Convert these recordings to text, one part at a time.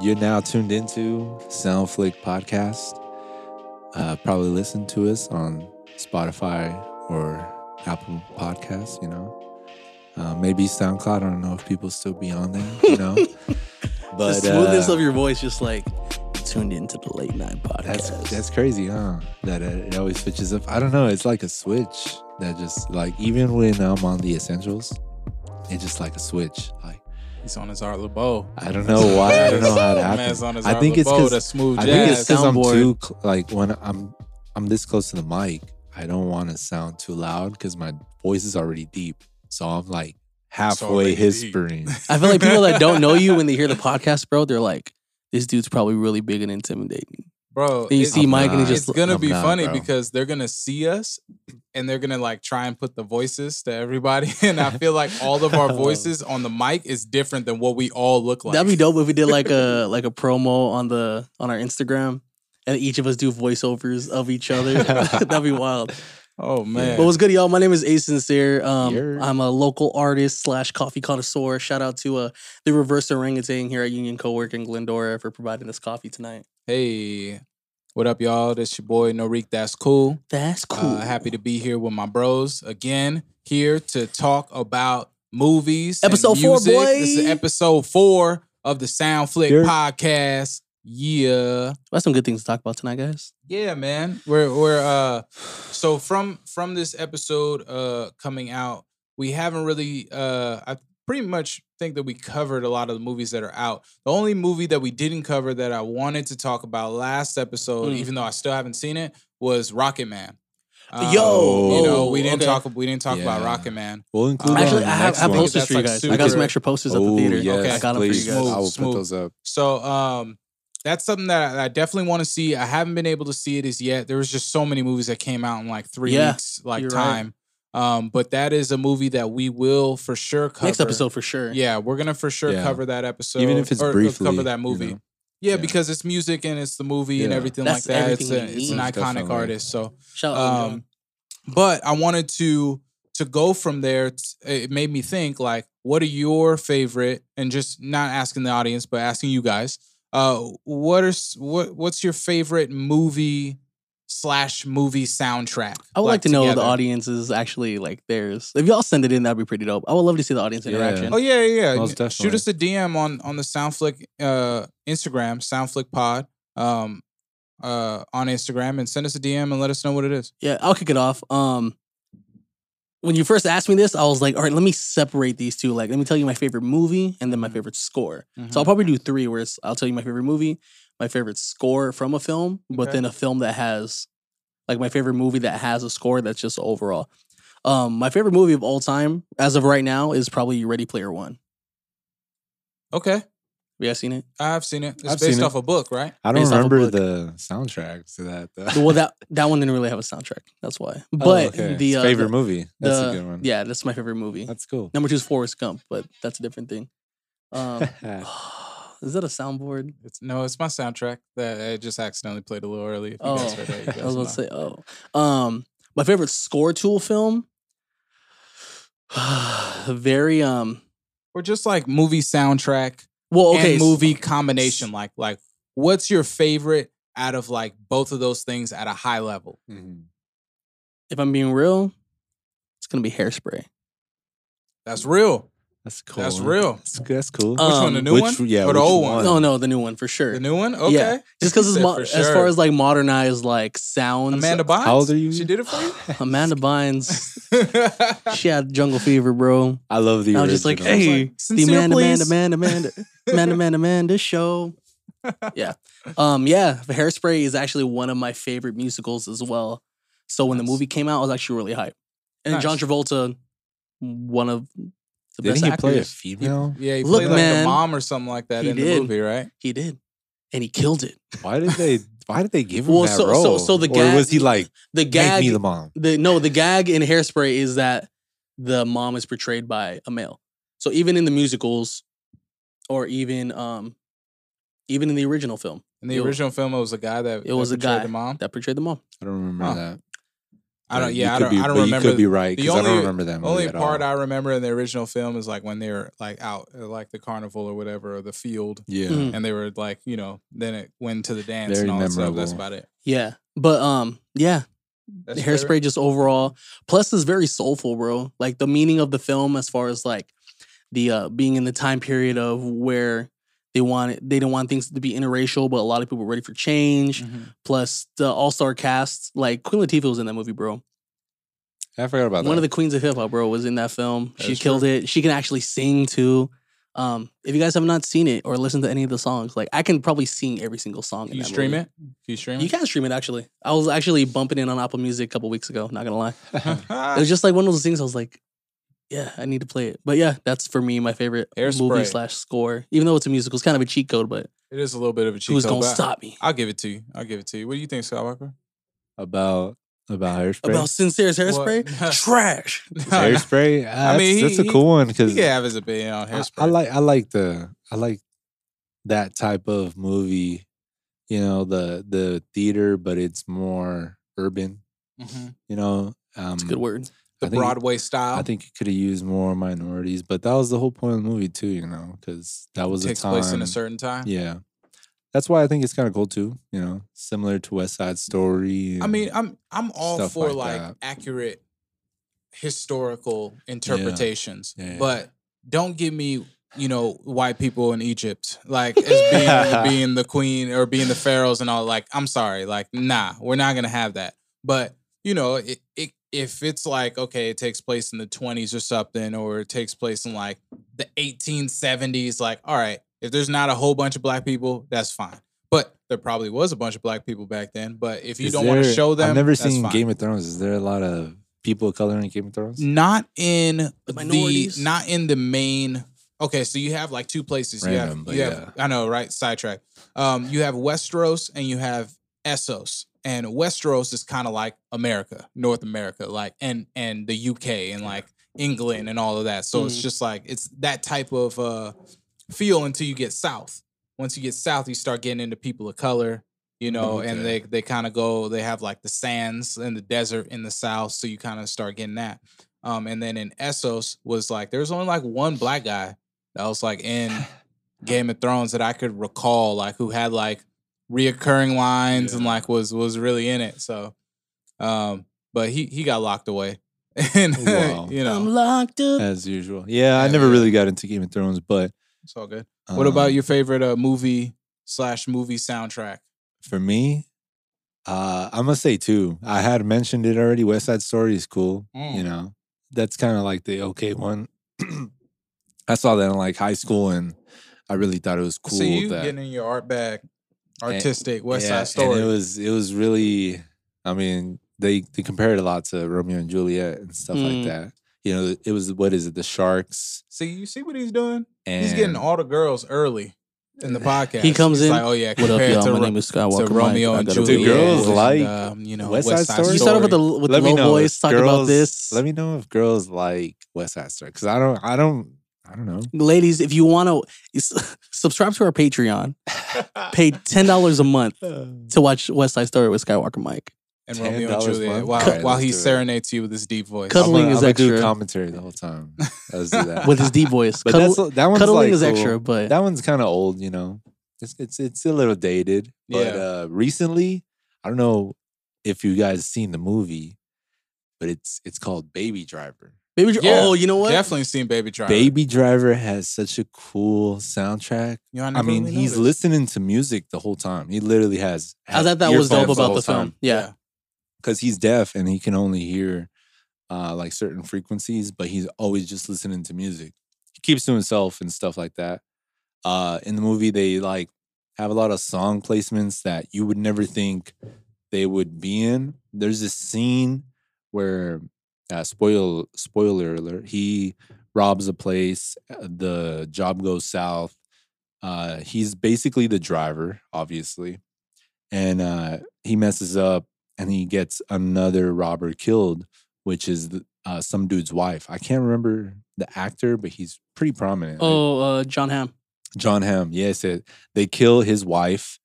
You're now tuned into Soundflick Podcast. Uh, probably listen to us on Spotify or Apple Podcasts, you know. Uh, maybe SoundCloud. I don't know if people still be on there, you know. but the smoothness uh, of your voice, just like tuned into the late night podcast. That's that's crazy, huh? That uh, it always switches up. I don't know. It's like a switch that just like even when I'm on the essentials, it's just like a switch. Like He's on his Art LeBeau. I don't know why. I don't know how it Man's happens. on his I think it's LeBeau, the because smooth I think it's because I'm too like when I'm I'm this close to the mic. I don't want to sound too loud because my voice is already deep. So I'm like halfway already deep. I feel like people that don't know you when they hear the podcast, bro, they're like, "This dude's probably really big and intimidating." Bro. Then you see I'm Mike and he not. just it's gonna I'm be not, funny bro. because they're gonna see us and they're gonna like try and put the voices to everybody. And I feel like all of our voices on the mic is different than what we all look like. That'd be dope if we did like a like a promo on the on our Instagram, and each of us do voiceovers of each other. That'd be wild. Oh man. But what's good, y'all? My name is Ace Sincere. Um, Yer. I'm a local artist slash coffee connoisseur. Shout out to uh, the Reverse Orangutan here at Union Co-work in Glendora for providing us coffee tonight. hey, what up, y'all? This your boy Norik. That's cool. That's cool. Uh, happy to be here with my bros again. Here to talk about movies. Episode four, boy. This is episode four of the Soundflick podcast. Yeah. We have some good things to talk about tonight, guys. Yeah, man. We're we're uh so from from this episode uh coming out, we haven't really uh I pretty much think that we covered a lot of the movies that are out. The only movie that we didn't cover that I wanted to talk about last episode, Mm. even though I still haven't seen it, was Rocketman. Yo! you know, we didn't okay. talk we didn't talk about Rocketman. We'll include that Actually, I have, I have posters for you like guys. I got some extra posters at the Oh, theater. yes, Okay. I got them for you please. guys. Smooth, I will smooth. put those up. So um that's something that I I definitely want to see. I haven't been able to see it as yet. There was just so many movies that came out in like three Yeah, weeks like you're right. Time. Um, but that is a movie that we will for sure cover. Next episode for sure. Yeah, we're gonna for sure Yeah. cover that episode. Even if it's or- or briefly, cover that you movie. know? Yeah, Yeah. because it's music and it's the movie and everything That's like that. It's a, it's an iconic Definitely. artist. So Shout out. um, but I wanted to to go from there. It made me think like, what are your favorite? And just not asking the audience, but asking you guys. Uh, what are what what's your favorite movie slash movie soundtrack? I would like, to know the together? audience is actually like theirs. If y'all send it in, that'd be pretty dope. I would love to see the audience Yeah. interaction. Oh yeah, yeah. yeah. Shoot us a DM on on the Soundflick uh, Instagram, Soundflick Pod, um, uh, on Instagram, and send us a DM and let us know what it is. Yeah, I'll kick it off. Um, when you first asked me this, I was like, all right, let me separate these two. Like, let me tell you my favorite movie and then my Mhm. favorite score. So Mhm. I'll probably do three, where it's, I'll tell you my favorite movie, my favorite score from a film, but Okay. then a film that has, like, my favorite movie that has a score that's just overall. Um, my favorite movie of all time, as of right now, is probably Ready Player One. Okay, Have you guys seen it? I've seen it. It's I've based seen it. off a book, right? I don't Based remember the soundtrack to that. Though. well, that that one didn't really have a soundtrack. That's why. Oh, But okay. the uh, favorite the- movie. That's the- a good one. Yeah, that's my favorite movie. that's cool. Number two is Forrest Gump, but that's a different thing. Um, is that a soundboard? It's no, it's my soundtrack that I just accidentally played a little early. If you Oh, guys heard that, you I was gonna say, oh. Um, my favorite score tool film. Very um. or just like movie soundtrack Well, okay. and s- movie combination. Like, like what's your favorite out of like both of those things at a high level? Mhm. If I'm being real, it's gonna be Hairspray. That's real. That's cool. That's real. That's, that's cool. Which one, the Um, new which, one? Yeah, or the old one? No, no, the new one for sure. The new one? Okay. Yeah, just because You it's said mo- for as far as like modernized like sounds. Amanda Bynes. How old are you? She did it for you. Amanda Bynes, she had jungle fever, bro. I love the I was just like, original. hey, like, the "Sincere, Amanda, Amanda, please." Amanda, Amanda, Amanda, Amanda, Amanda show. Yeah. Um, yeah, the Hairspray is actually one of my favorite musicals as well. So when the movie came out, I was actually really hyped. And Nice. John Travolta, one of the Didn't best he actors. play a female? Yeah, he Look, played like man, the mom or something like that he in did. the movie, right? He did. And he killed it. Why did they? Why did they give him Well, that so- so- role? so the or gag- was he like, The make gag me the mom? the no, the gag in Hairspray is that the mom is portrayed by a male. So even in the musicals, or even um, even in the original film, In the original film, it was a guy that it was that a guy the mom. that portrayed the mom. I don't remember Huh. that. I don't. Yeah, I don't. be- I don't remember. You could be right the because I don't only- remember that Only part all. I remember in the original film is like when they were like out, like the carnival or whatever, or the field, yeah, Mhm. and they were like, you know, then it went to the dance Very and all that stuff. That's about it. Yeah. But um, yeah, That's hairspray favorite? just overall. Plus, is very soulful, bro. Like the meaning of the film, as far as like the uh being in the time period of where they wanted, they didn't want things to be interracial, but a lot of people were ready for change. Mhm. Plus, the all star cast, like Queen Latifah was in that movie, bro. I forgot about that. One of the queens of hip hop, bro, was in that film. That she killed true. it. She can actually sing too. Um, if you guys have not seen it or listened to any of the songs, like I can probably sing every single song. Can in you that stream movie. it? Can you stream You can stream it actually. I was actually bumping it on Apple Music a couple weeks ago. Not gonna lie, it it was just like one of those things. I was like, yeah, I need to play it. But yeah, that's for me my favorite movie slash score. Even though it's a musical, it's kind of a cheat code. But it is a little bit of a cheat who's code, gonna stop me I'll give it to you. I'll give it to you. What do you think, Skywalker? about about hairspray. about Sincere's hairspray? Trash. hairspray. I mean, mean, that's a cool one He because can have his opinion on I, hairspray. I like I like the I like that type of movie. You know the the theater, but it's more urban. Mhm. You know, um, It's a good word. The think- Broadway style. I think you could have used more minorities, but that was the whole point of the movie too. You know, because that was it takes a time. place in a certain time. Yeah, that's why I think it's kind of cool too. You know, similar to West Side Story. I mean, I'm I'm all for like like accurate historical interpretations, Yeah, yeah. but don't give me you know white people in Egypt like as being being the queen or being the pharaohs and all. Like, I'm sorry, like nah, we're not gonna have that. But you know, it, it if it's like okay, it takes place in the 20s or something, or it takes place in like the 1870s, like all right, if there's not a whole bunch of black people, that's fine. But there probably was a bunch of black people back then. But if you Is don't want to show them, I've never that's seen fine. Game of Thrones. Is there a lot of people of color in Game of Thrones? not in The the, not in the main okay so you have like two places Random, you have you have i know right sidetrack um you have westeros and you have essos and westeros is kind of like america north america like and and the uk and like england and all of that. So it's Mhm. just like it's that type of uh feel until you get south. Once you get south you start getting into people of color you know and they they kind of go they have like the sands and the desert in the south so you kind of start getting that. Um and then in essos was like there's only like one black guy that was like in game of thrones that i could recall like who had like reoccurring lines and like was was really in it so um but he he got locked away and Wow. you I'm know locked up. As usual. Yeah, I never really got into Game of Thrones, but it's all good what about um, your favorite uh, movie slash movie soundtrack For me, uh, I'm gonna say two. I had mentioned it already. West Side Story is cool. Mm. You know, that's kind of like the okay one. I saw that in like high school, and I really thought it was cool. see you that, getting in your art bag artistic west yeah, side story And it was it was really. I mean, they they compared a lot to Romeo and Juliet and stuff Mm. like that. You know, it was what is it? The Sharks. see you see what he's doing And he's getting all the girls early in the podcast He comes He's in, like oh yeah What up, y'all? to My Ro- name is to Skywalker. Romeo Mike. And Juliet. Do girls and, like um, you know, West West, Side Side Story? You started with the with let the me low know boys talking about this. Let me know if girls like West Side Story because I don't. I don't. I don't know. Ladies, if you want to subscribe to our Patreon, pay ten dollars a month to watch West Side Story with Skywalker Mike. and Romeo and Juliet while Alright, while he do it. serenades you with his deep voice. Cuddling I'm is gonna, I'm gonna do extra. commentary the whole time. Let's do that. with his deep voice. but Cuddle- that one's cuddling like is cool. extra, but that one's kind of old. You know, it's it's it's a little dated. But Yeah. uh recently, I don't know if you guys seen the movie, but it's it's called Baby Driver. Baby, Dri- Yeah, oh, you know what? Definitely seen Baby Driver. Baby Driver has such a cool soundtrack. You know, I never mean, really he's noticed. listening to music the whole time. He literally has. I thought that was dope about whole the film. time. Yeah. because he's deaf and he can only hear uh, like certain frequencies, but he's always just listening to music. He keeps to himself and stuff like that. Uh, in the movie, they like have a lot of song placements that you would never think they would be in. There's this scene where, uh, spoil spoiler alert, he robs a place. uh, The job goes south. Uh, he's basically the driver, obviously, and uh, he messes up and he gets another robber killed, which is the, uh, some dude's wife. I can't remember the actor, but he's pretty prominent. Oh, uh, Jon Hamm. Jon Hamm. Yes, it, they kill his wife,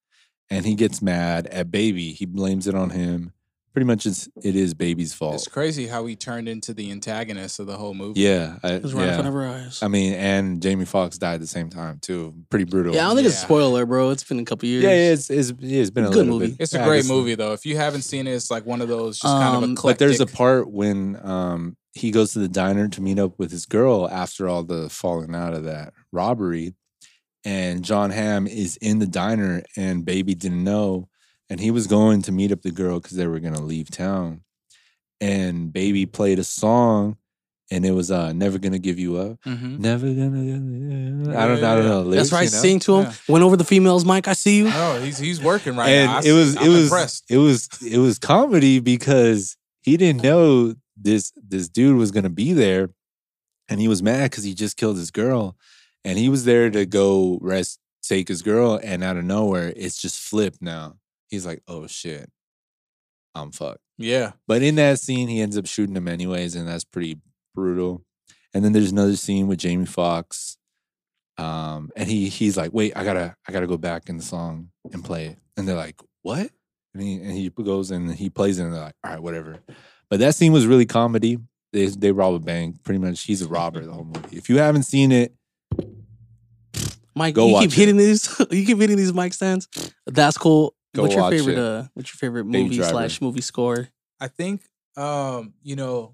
and he gets mad at baby. He blames it on him. Pretty much it's it is baby's fault. It's crazy how he turned into the antagonist of the whole movie. Yeah, I, It was right in front of our eyes. I mean, and Jamie Foxx died at the same time too. Pretty brutal. yeah, I don't think it's a spoiler, bro. It's been a couple years. Yeah, it's it's, it's been a Good movie. bit. It's a Yeah, great movie though. If you haven't seen it, it's like one of those just kind of Um, eclectic. But there's a part when um he goes to the diner to meet up with his girl after all the falling out of that robbery, and Jon Hamm is in the diner and Baby didn't know, and he was going to meet up the girl because they were gonna leave town, and Baby played a song, and it was uh "Never Gonna Give You Up." Mhm. Never gonna. I don't. I don't know. lyrics, That's right. you know? Sing to him. Yeah. Went over the female's mic. I see you. No, he's he's working right and now. I it was I'm it was impressed. it was it was comedy because he didn't know this this dude was gonna be there, and he was mad because he just killed his girl, and he was there to go rest take his girl, and out of nowhere it's just flipped now. He's like, oh shit, I'm fucked. Yeah. But in that scene, he ends up shooting him anyways, and that's pretty brutal. And then there's another scene with Jamie Foxx. Um, and he he's like, wait, I gotta I gotta go back in the song and play it. And they're like, what? And he and he goes and he plays it and they're like, all right, whatever. But that scene was really comedy. They they rob a bank. Pretty much he's a robber the whole movie. If you haven't seen it, Mike, Go you watch keep it. hitting these. you keep hitting these mic stands. That's cool. Go what's your watch favorite? it. Uh, what's your favorite Baby movie Driver. slash movie score? I think um, you know,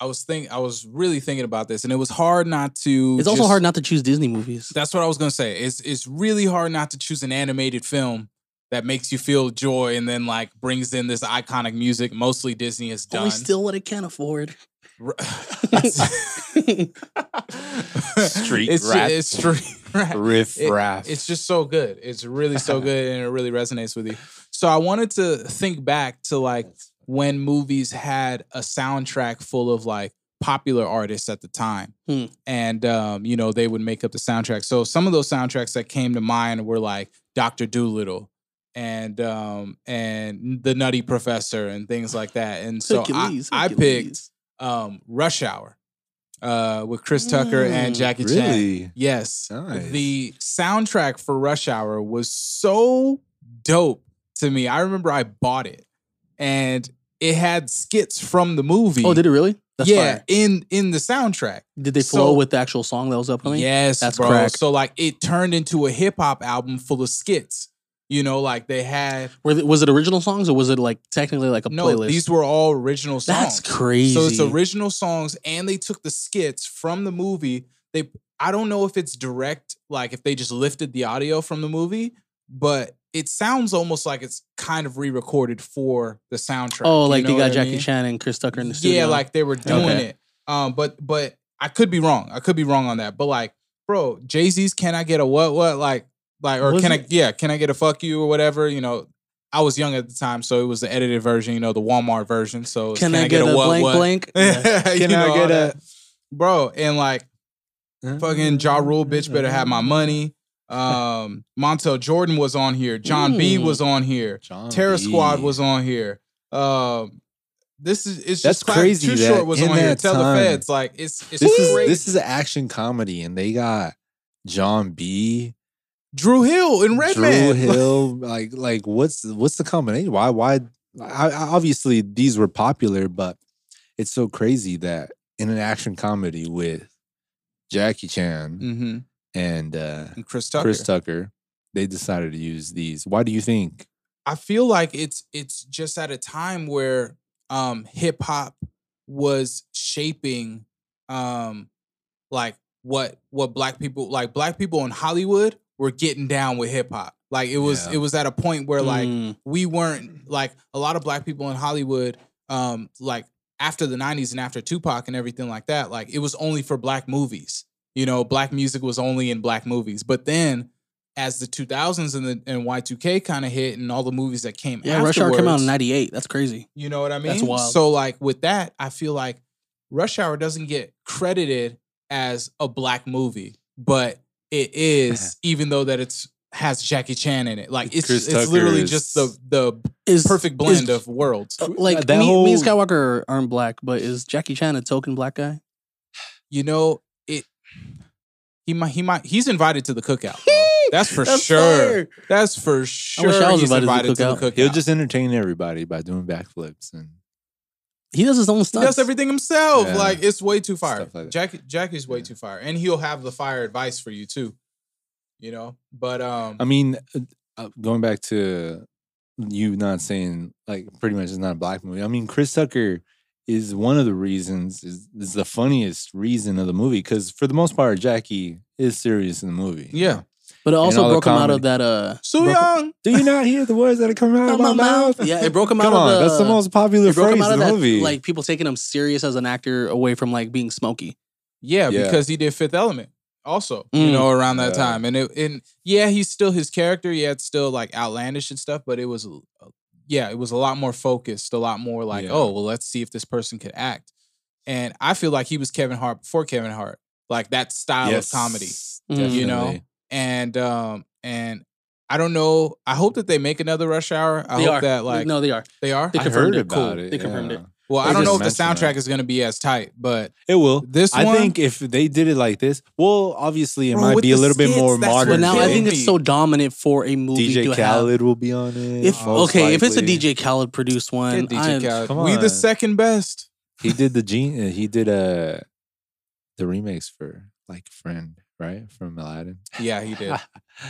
I was think I was really thinking about this, and it was hard not to. It's also hard not to choose Disney movies. That's what I was gonna say. It's it's really hard not to choose an animated film that makes you feel joy and then like brings in this iconic music. Mostly Disney has done. Only still what it can afford. Street it's, rat. It's street rat. riff It- raff. It's just so good. It's really so good and it really resonates with you. So I wanted to think back to like when movies had a soundtrack full of like popular artists at the time. Hmm. And um, you know, they would make up the soundtrack. So some of those soundtracks that came to mind were like Dr. Dolittle and um and the Nutty Professor and things like that. And so I, Hercules, I picked Hercules. Um Rush Hour uh with Chris Tucker and Mm, Jackie Chan. Yes. Nice. The soundtrack for Rush Hour was so dope to me. I remember I bought it and it had skits from the movie. Oh, did it really? That's yeah, fire. in in the soundtrack. Did they flow So- with the actual song that was upcoming? Yes, That's bro. crack. So like it turned into a hip hop album full of skits. You know, like they had Were was it original songs or was it like technically like a no, playlist? these were all original songs. That's crazy. So it's original songs, and they took the skits from the movie. They, I don't know if it's direct, like if they just lifted the audio from the movie, but it sounds almost like it's kind of re-recorded for the soundtrack. Oh, you like know they got I Jackie mean? Chan and Chris Tucker in the studio. Yeah, like they were doing Okay. it. Um, but but I could be wrong. I could be wrong on that. But like, bro, Jay Z's "Can I Get a What What" like like or Was can I yeah can I get a fuck you or whatever you know. I was young at the time, so it was the edited version, you know, the Walmart version. So it's, can, I get, a, blank blank? Yeah. Can I know, all get that. bro? And like fucking Ja Rule, bitch, better have my money. Um, Montel Jordan was on here. Jon B Mm. was on here. John Terror B. Squad was on here. Um, this is it's That's just crazy Too that short was on here. Tell time- the feds like it's it's This is this is an action comedy, and they got Jon B. Dru Hill and Redman. Drew Hill. Like like what's what's the combination? Why why? I, obviously these were popular, but it's so crazy that in an action comedy with Jackie Chan hmm and uh, And Chris Tucker. Chris Tucker, they decided to use these. Why do you think? I feel like it's it's just at a time where um hip hop was shaping um like what what black people like black people in Hollywood were getting down with hip hop. Like it was Yeah. it was at a point where like Mm. we weren't like a lot of black people in Hollywood um like after the 90s and after Tupac and everything like that like it was only for black movies. You know, black music was only in black movies. But then as the 2000s and the and Y2K kind of hit and all the movies that came Yeah, Rush Hour came out in '98. That's crazy. You know what I mean? That's wild. So like with that, I feel like Rush Hour doesn't get credited as a black movie, but it is, even though that it's has Jackie Chan in it. Like it's Chris it's literally Tucker just the the Is perfect blend is- of worlds. uh, like that me, me and whole- Skywalker aren't black, but is Jackie Chan a token black guy? You know, it he might he might he's invited to the cookout. bro. That's for That's sure. fire. That's for sure. I was he's invited to the to the cookout. He'll just entertain everybody by doing backflips and He does his own He does everything himself. Yeah. Like it's way too fire. Like that. Jackie Jackie's way Yeah. too fire, and he'll have the fire advice for you too. You know, but um, I mean, uh, uh, going back to you not saying like pretty much it's not a black movie. I mean, Chris Tucker is one of the reasons is, is the funniest reason of the movie because for the most part, Jackie is serious in the movie. yeah, but it also all the broke him out of comedy. that. Uh, Su broke- Young. Do you not hear the words that are coming out of my, mouth? Yeah, it broke him Come out on, of the. that's the most popular It broke him phrase out in of the that, movie. like people taking him serious as an actor away from like being smoky. Yeah, Yeah. because he did Fifth Element also. You Mm. know, around that Yeah. time, and it and yeah, he's still his character. Yeah, it's still like outlandish and stuff, but it was, uh, yeah, it was a lot more focused, a lot more like, Yeah. oh, well, let's see if this person could act. And I feel like he was Kevin Hart before Kevin Hart, like that style of comedy. Mm. you know? Definitely. and um and I don't know. I hope that they make another Rush Hour. I they hope are. that like no, they are. they are. They I confirmed heard it. about Cool. it. They confirmed yeah. it. Well, They I don't know if the soundtrack that. is going to be as tight, but It will. This I one- think if they did it like this, well, obviously it Bro, might be a the little bit more modern. But now I think it's so dominant for a movie to DJ have. Khaled will be on it. If most okay, if it's a. DJ Khaled produced one, get I- DJ Khaled. come We the second best. he did the gene. He did uh, the remakes for like friend, right from Aladdin. Yeah, he did.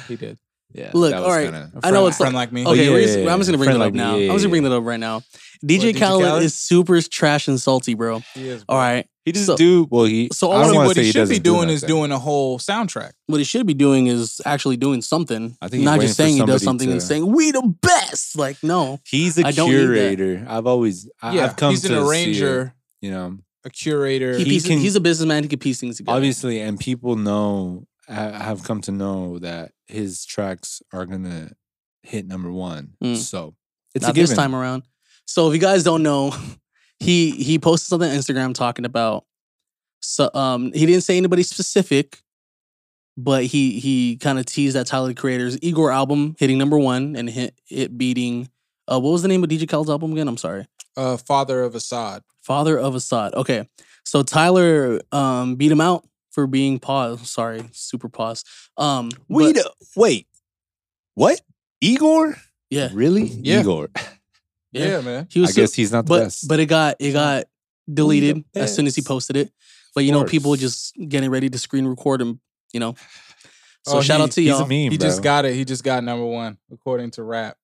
He did. Yeah. Look, all right, kinda- I know it's friend like- like me. Okay, yeah, we're yeah, just- yeah, I'm just gonna bring friend it up like now. I'm just gonna bring it up right now. DJ, DJ Khaled, Khaled? is super trash and salty, bro. He is, All bro. right. He just So- do well. He so all don't he- wanna what he should be doesn't do doing is doing a whole soundtrack. What he should be doing is actually doing something. I think not just saying he does something and saying we the best. Like no, He's a I don't need that. curator. I've always I, yeah, I've come he's to an it, arranger, you know, a curator. he He pieces, can- he's a businessman. He can piece things together. obviously, and people know have come to know that his tracks are gonna hit number one. Mm. So it's not a given. this time around. So if you guys don't know, he he posted something on Instagram talking about. So um, he didn't say anybody specific, but he he kind of teased that Tyler the Creator's Igor album hitting number one and hit it beating. Uh, what was the name of DJ Khaled's album again? I'm sorry. uh, father of Asahd. Father of Asahd. Okay. So Tyler um beat him out for being pause. Sorry, super pause. Um Wait, but- wait, what? Igor? yeah. Really? Yeah. Igor. Yeah. man. He was I guess he's not the but best. but it got it got deleted as soon as he posted it. But you know, people just getting ready to screen record him, you know. So Oh, shout he- out to y'all. a meme, He just got it. He just got number one according to Rap.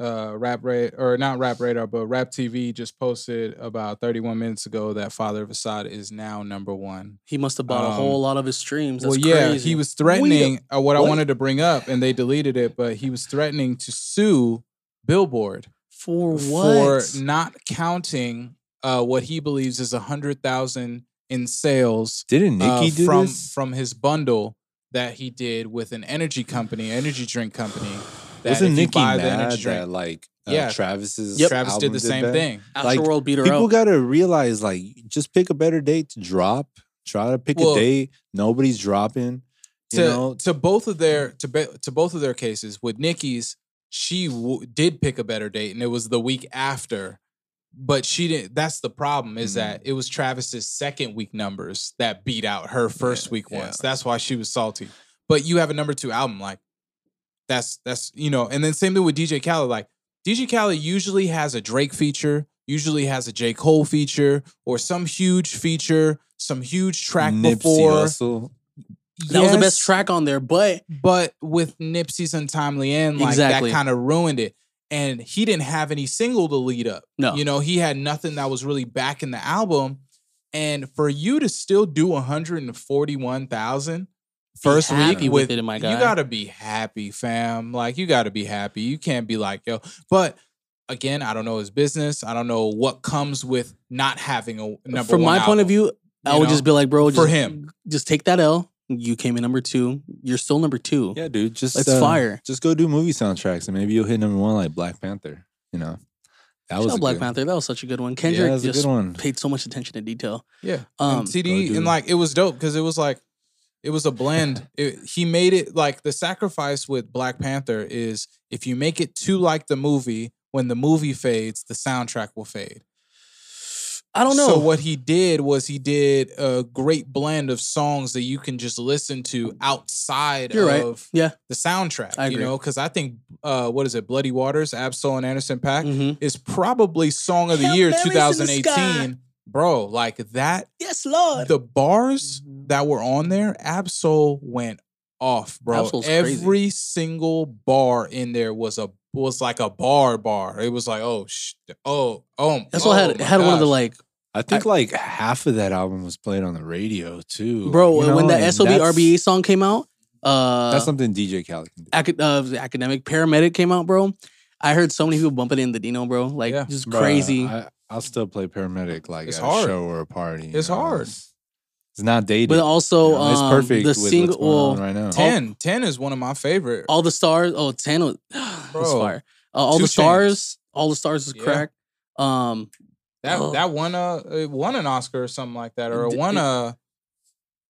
Uh, Rap Radar or not Rap Radar, but Rap TV just posted about 31 minutes ago that Father of Asahd is now number one. He must have bought a Um, whole lot of his streams. That's well, yeah, crazy. he was threatening uh, what, I wanted to bring up, and they deleted it. But he was threatening to sue Billboard for what for not counting uh, what he believes is a hundred thousand in sales Didn't uh, Nicki do from this? from his bundle that he did with an energy company, energy drink company. That Wasn't if you Nicki buy the mad energy drink, that like uh, Yeah. Travis's Yep. Travis did album the same that? thing. Astro like, World beat her up. People up. gotta realize like just pick a better date to drop. Try to pick Well- a date. Nobody's dropping. You to know, to both of their to be, to both of their cases with Nicki's, she w- did pick a better date, and it was the week after. But she didn't. That's the problem is Mhm. that it was Travis's second week numbers that beat out her first Yeah, week yeah. ones. That's why she was salty. But you have a number two album, like that's that's you know. And then same thing with DJ Khaled. Like DJ Khaled usually has a Drake feature, usually has a J Cole feature, or some huge feature, some huge track Nipsey before. Hussle. that was the best track on there, but but with Nipsey's untimely end, like Exactly. that kind of ruined it. And he didn't have any single to lead up. no. You know, he had nothing that was really back in the album. And for you to still do 141,000 first happy week with it, my guy. you gotta be happy, fam. Like you gotta be happy. You can't be like, yo. But again, I don't know his business. I don't know what comes with not having a number From one my point of view, I would know? just be like, bro, For just, him. just take that L. You came in number two. You're still number two. Yeah, dude. Just It's uh, fire. Just go do movie soundtracks and maybe you'll hit number one like Black Panther. You know, that Shout was a Black good, Panther. That was such a good one. Yeah, Kendrick that was a just good one. paid so much attention to detail. Yeah. Um, and TD Go and like it was dope because it was like it was a blend. It, he made it like the sacrifice with Black Panther is if you make it too like the movie, when the movie fades, the soundtrack will fade. I don't know. So what he did was he did a great blend of songs that you can just listen to outside You're right. of Yeah. the soundtrack. I agree. You know, because I think uh, what is it, Bloody Waters, Ab-Soul and Anderson .Paak Mhm. is probably song of the Hail year Mary's in the 2018. Bro, like that Yes, Lord. the bars that were on there, Ab-Soul went off, bro. Ab-Soul's crazy. Every single bar in there was a was like a bar bar. It was like, oh, sh- oh, oh. That's oh what had my had one of the like, I think like half of that album was played on the radio too, bro. you know, when the and SOB that's- RBA song came out, uh, That's something DJ Khaled can do. acad- uh, academic paramedic came out, bro. I heard so many people bumping in the Dino, bro. Like Yeah. just Bruh, crazy. I, I'll still play paramedic like It's at hard. a show or a party. It's know? hard. It's, it's not dated. but also, you know? it's um, perfect The with single, what's going on well, right now. 10, 10 is one of my favorite. all the stars. Oh, 10 was, was Bro, fire. Uh, all the stars. All the stars is Yeah. crack. Um, That Oh. that won a it won an Oscar or something like that, or it D- won a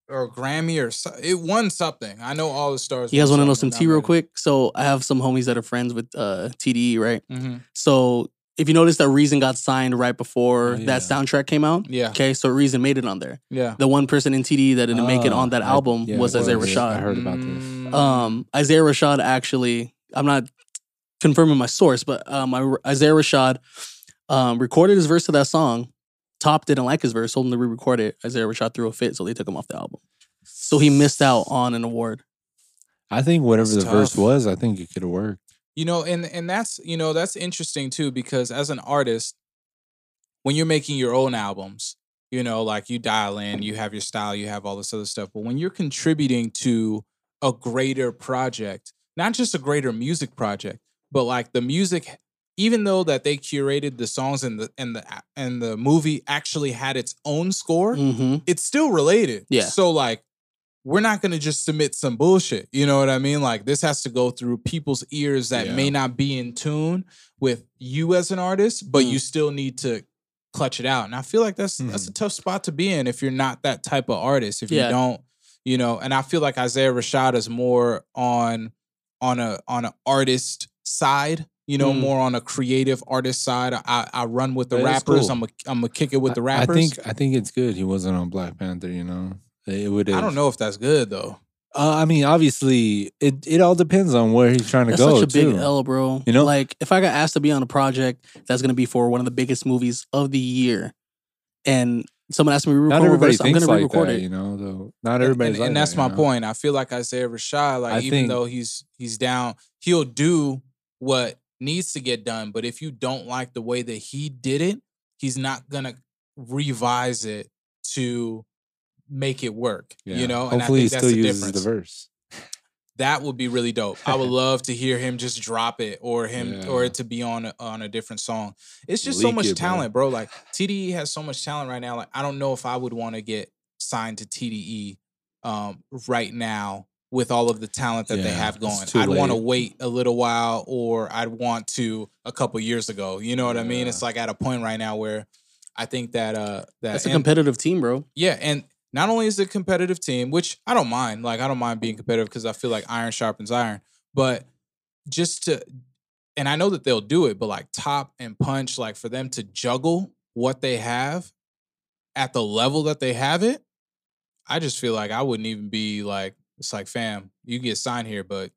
or a Grammy or so, it won something. I know all the stars. you guys want to know some something, tea real quick? So I have some homies that are friends with uh TDE, right? really. Mhm. So if you notice that Reason got signed right before Oh, yeah. that soundtrack came out. Yeah, Okay, so Reason made it on there. yeah. The one person in TDE that didn't make it Ah, on that I- album yeah, was it Isaiah was. Rashad. I heard about this. Mm, Um, Isaiah Rashad actually, I'm not confirming my source, but um, Isaiah Rashad um, recorded his verse to that song. Top didn't like his verse, told him to re-record it. Isaiah Rashad threw a fit, so they took him off the album. So he missed out on an award. I think whatever It's the verse was, I think it could have worked. you know, and and that's you know that's interesting too because as an artist, when you're making your own albums, you know, like you dial in, you have your style, you have all this other stuff, but when you're contributing to a greater project, not just a greater music project, but like the music even though that they curated the songs and the and the and the movie actually had its own score, hmm it's still related. Yeah. So like we're not gonna just submit some bullshit. You know what I mean? Like this has to go through people's ears that Yeah. may not be in tune with you as an artist, but Mm. you still need to clutch it out. And I feel like that's that's a tough spot to be in if you're not that type of artist. If Yeah. you don't, you know, and I feel like Isaiah Rashad is more on on a on an artist side. You know, Mm. more on a creative artist side. I, I run with the That is rappers. cool. I'm a I'm a kick it with the I- rappers. I think I think it's good. He wasn't on Black Panther. You know, it would. I don't know if that's good though. Uh, I mean, obviously, it it all depends on where he's trying to That's go. such a big. L, bro. You know? like if I got asked to be on a project that's gonna be for one of the biggest movies of the year, and someone asked me to Not re-record a everybody verse, I'm gonna like re-record that. it. You know, though. Not And- everybody's and, like and that's that, my know? point. I feel like Isaiah Rashad, like I even think- though he's he's down, he'll do what needs to get done. But if you don't like the way that he did it, he's not gonna revise it to make it work. Yeah. You know, and I hopefully he think still the uses difference. the verse. That would be really dope. I would love to hear him just drop it or him or it to be on a, on a different song. It's just so much it, bro. talent, bro. Like TDE has so much talent right now. Like I don't know if I would want to get signed to TDE um, right now with all of the talent that they have going. I'd want to wait a little while or I'd want to a couple years ago. You know what I mean? It's like at a point right now where I think that uh that That's a and- competitive team, bro. yeah, and not only is it a competitive team, which I don't mind, like I don't mind being competitive because I feel like iron sharpens iron, but just to and I know that they'll do it, but like top and punch, like for them to juggle what they have at the level that they have it, I just feel like I wouldn't even be like, it's like, fam, you get signed here, but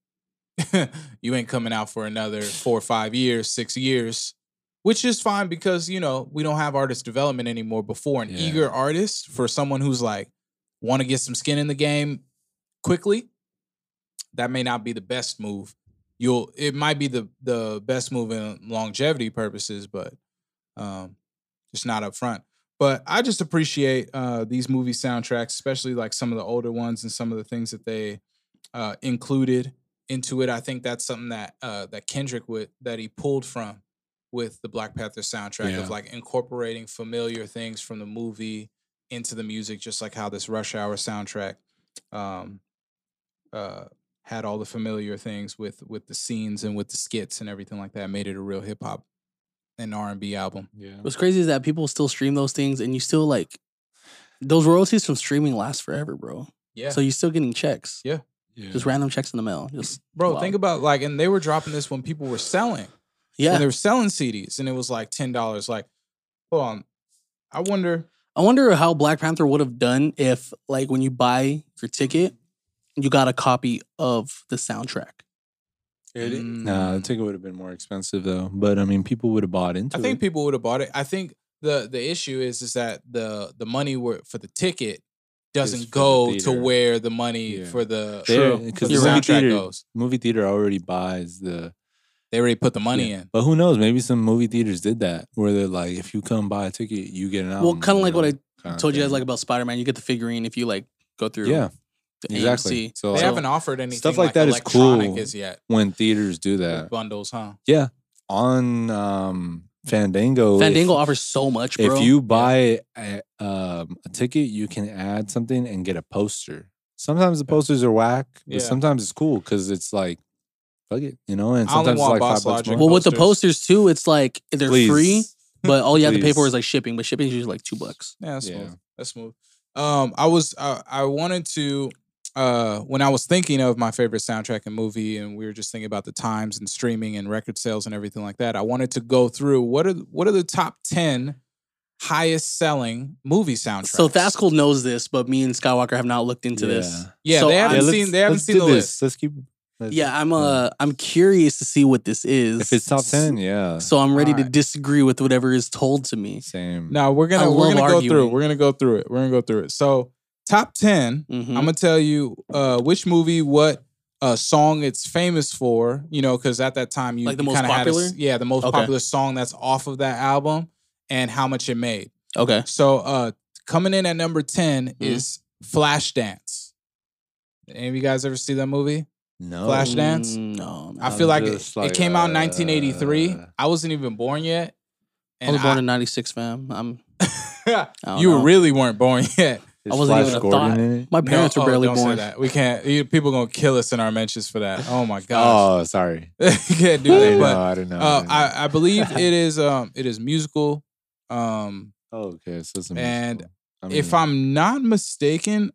you ain't coming out for another four or five years, six years which is fine because you know we don't have artist development anymore before an Yeah. eager artist for someone who's like want to get some skin in the game quickly that may not be the best move you'll it might be the the best move in longevity purposes but um just not up front but i just appreciate uh these movie soundtracks especially like some of the older ones and some of the things that they uh included into it i think that's something that uh that kendrick would that he pulled from with the Black Panther soundtrack Yeah. of like incorporating familiar things from the movie into the music, just like how this Rush Hour soundtrack um, uh, had all the familiar things with with the scenes and with the skits and everything like that, made it a real hip hop and R and B album. Yeah. What's crazy is that people still stream those things, and you still like those royalties from streaming last forever, bro. Yeah, So you're still getting checks, yeah. just random checks in the mail. Just bro, wild. think about like, and they were dropping this when people were selling. yeah, when they were selling CDs, and it was like ten dollars. Like, hold on, I wonder. I wonder how Black Panther would have done if, like, when you buy your ticket, you got a copy of the soundtrack. Mm. Nah, the ticket would have been more expensive though. But I mean, people would have bought into I think it. people would have bought it. I think the the issue is is that the the money were, for the ticket doesn't the go to where the money Yeah. for the because the the movie soundtrack theater- goes. movie theater already buys the They already put the money Yeah. in. But who knows? Maybe some movie theaters did that where they're like, if you come buy a ticket, you get an album. well, kind of like what I told you guys like about Spider Man. You get the figurine if you like go through. yeah, the exactly. AMC. So They like, haven't offered anything stuff like, like that is electronic cool. as yet. when theaters do with that, bundles, huh? yeah, on um, Fandango, Fandango if, offers so much, bro. if you buy a, um, a ticket, you can add something and get a poster. Sometimes the posters are whack, but Yeah. sometimes it's cool because it's like, fuck it, you know. And sometimes it's like five bucks Logic. more. well, with the posters. posters too, it's like they're Please. free, but all you have to pay for is like shipping. But shipping is usually like two bucks. Yeah, that's Yeah. smooth. That's smooth. Um, I was I, I wanted to uh when I was thinking of my favorite soundtrack and movie, and we were just thinking about the times and streaming and record sales and everything like that. I wanted to go through what are what are the top ten highest selling movie soundtracks. So Thaskel knows this, but me and Skywalker have not looked into this. Yeah. Yeah, So they haven't I'm- seen they haven't seen the this. list. Let's keep. let's- Yeah, I'm uh I'm curious to see what this is. If it's top ten, yeah, so I'm ready to disagree with whatever is told to me. same. No, we're gonna we're gonna go through We're gonna go through it. We're gonna go through it. So top 10 Mhm. I'm gonna tell you uh which movie, what uh song it's famous for. You know, because at that time you Like the you most kinda had a s- yeah, the most Okay. popular song that's off of that album, and how much it made. Okay. So uh coming in at number 10 Mm-hmm. is Flashdance. Any of you guys ever see that movie? no, Flashdance? Mm, No, I feel like it, just it like, came out in 1983. uh, I wasn't even born yet. I was born in '96, fam. I'm. you know. really weren't born yet. Is I wasn't Flash even a Gordon thought. in it? My parents No, were oh, barely don't say born. that. We can't. You, people gonna kill us in our mentions for that. Oh my gosh, Oh, sorry. you can't do that. didn't But know. I didn't know. uh. I, I believe it is um it is musical. Um, oh, okay. So it's a and musical. I if mean, I'm not mistaken,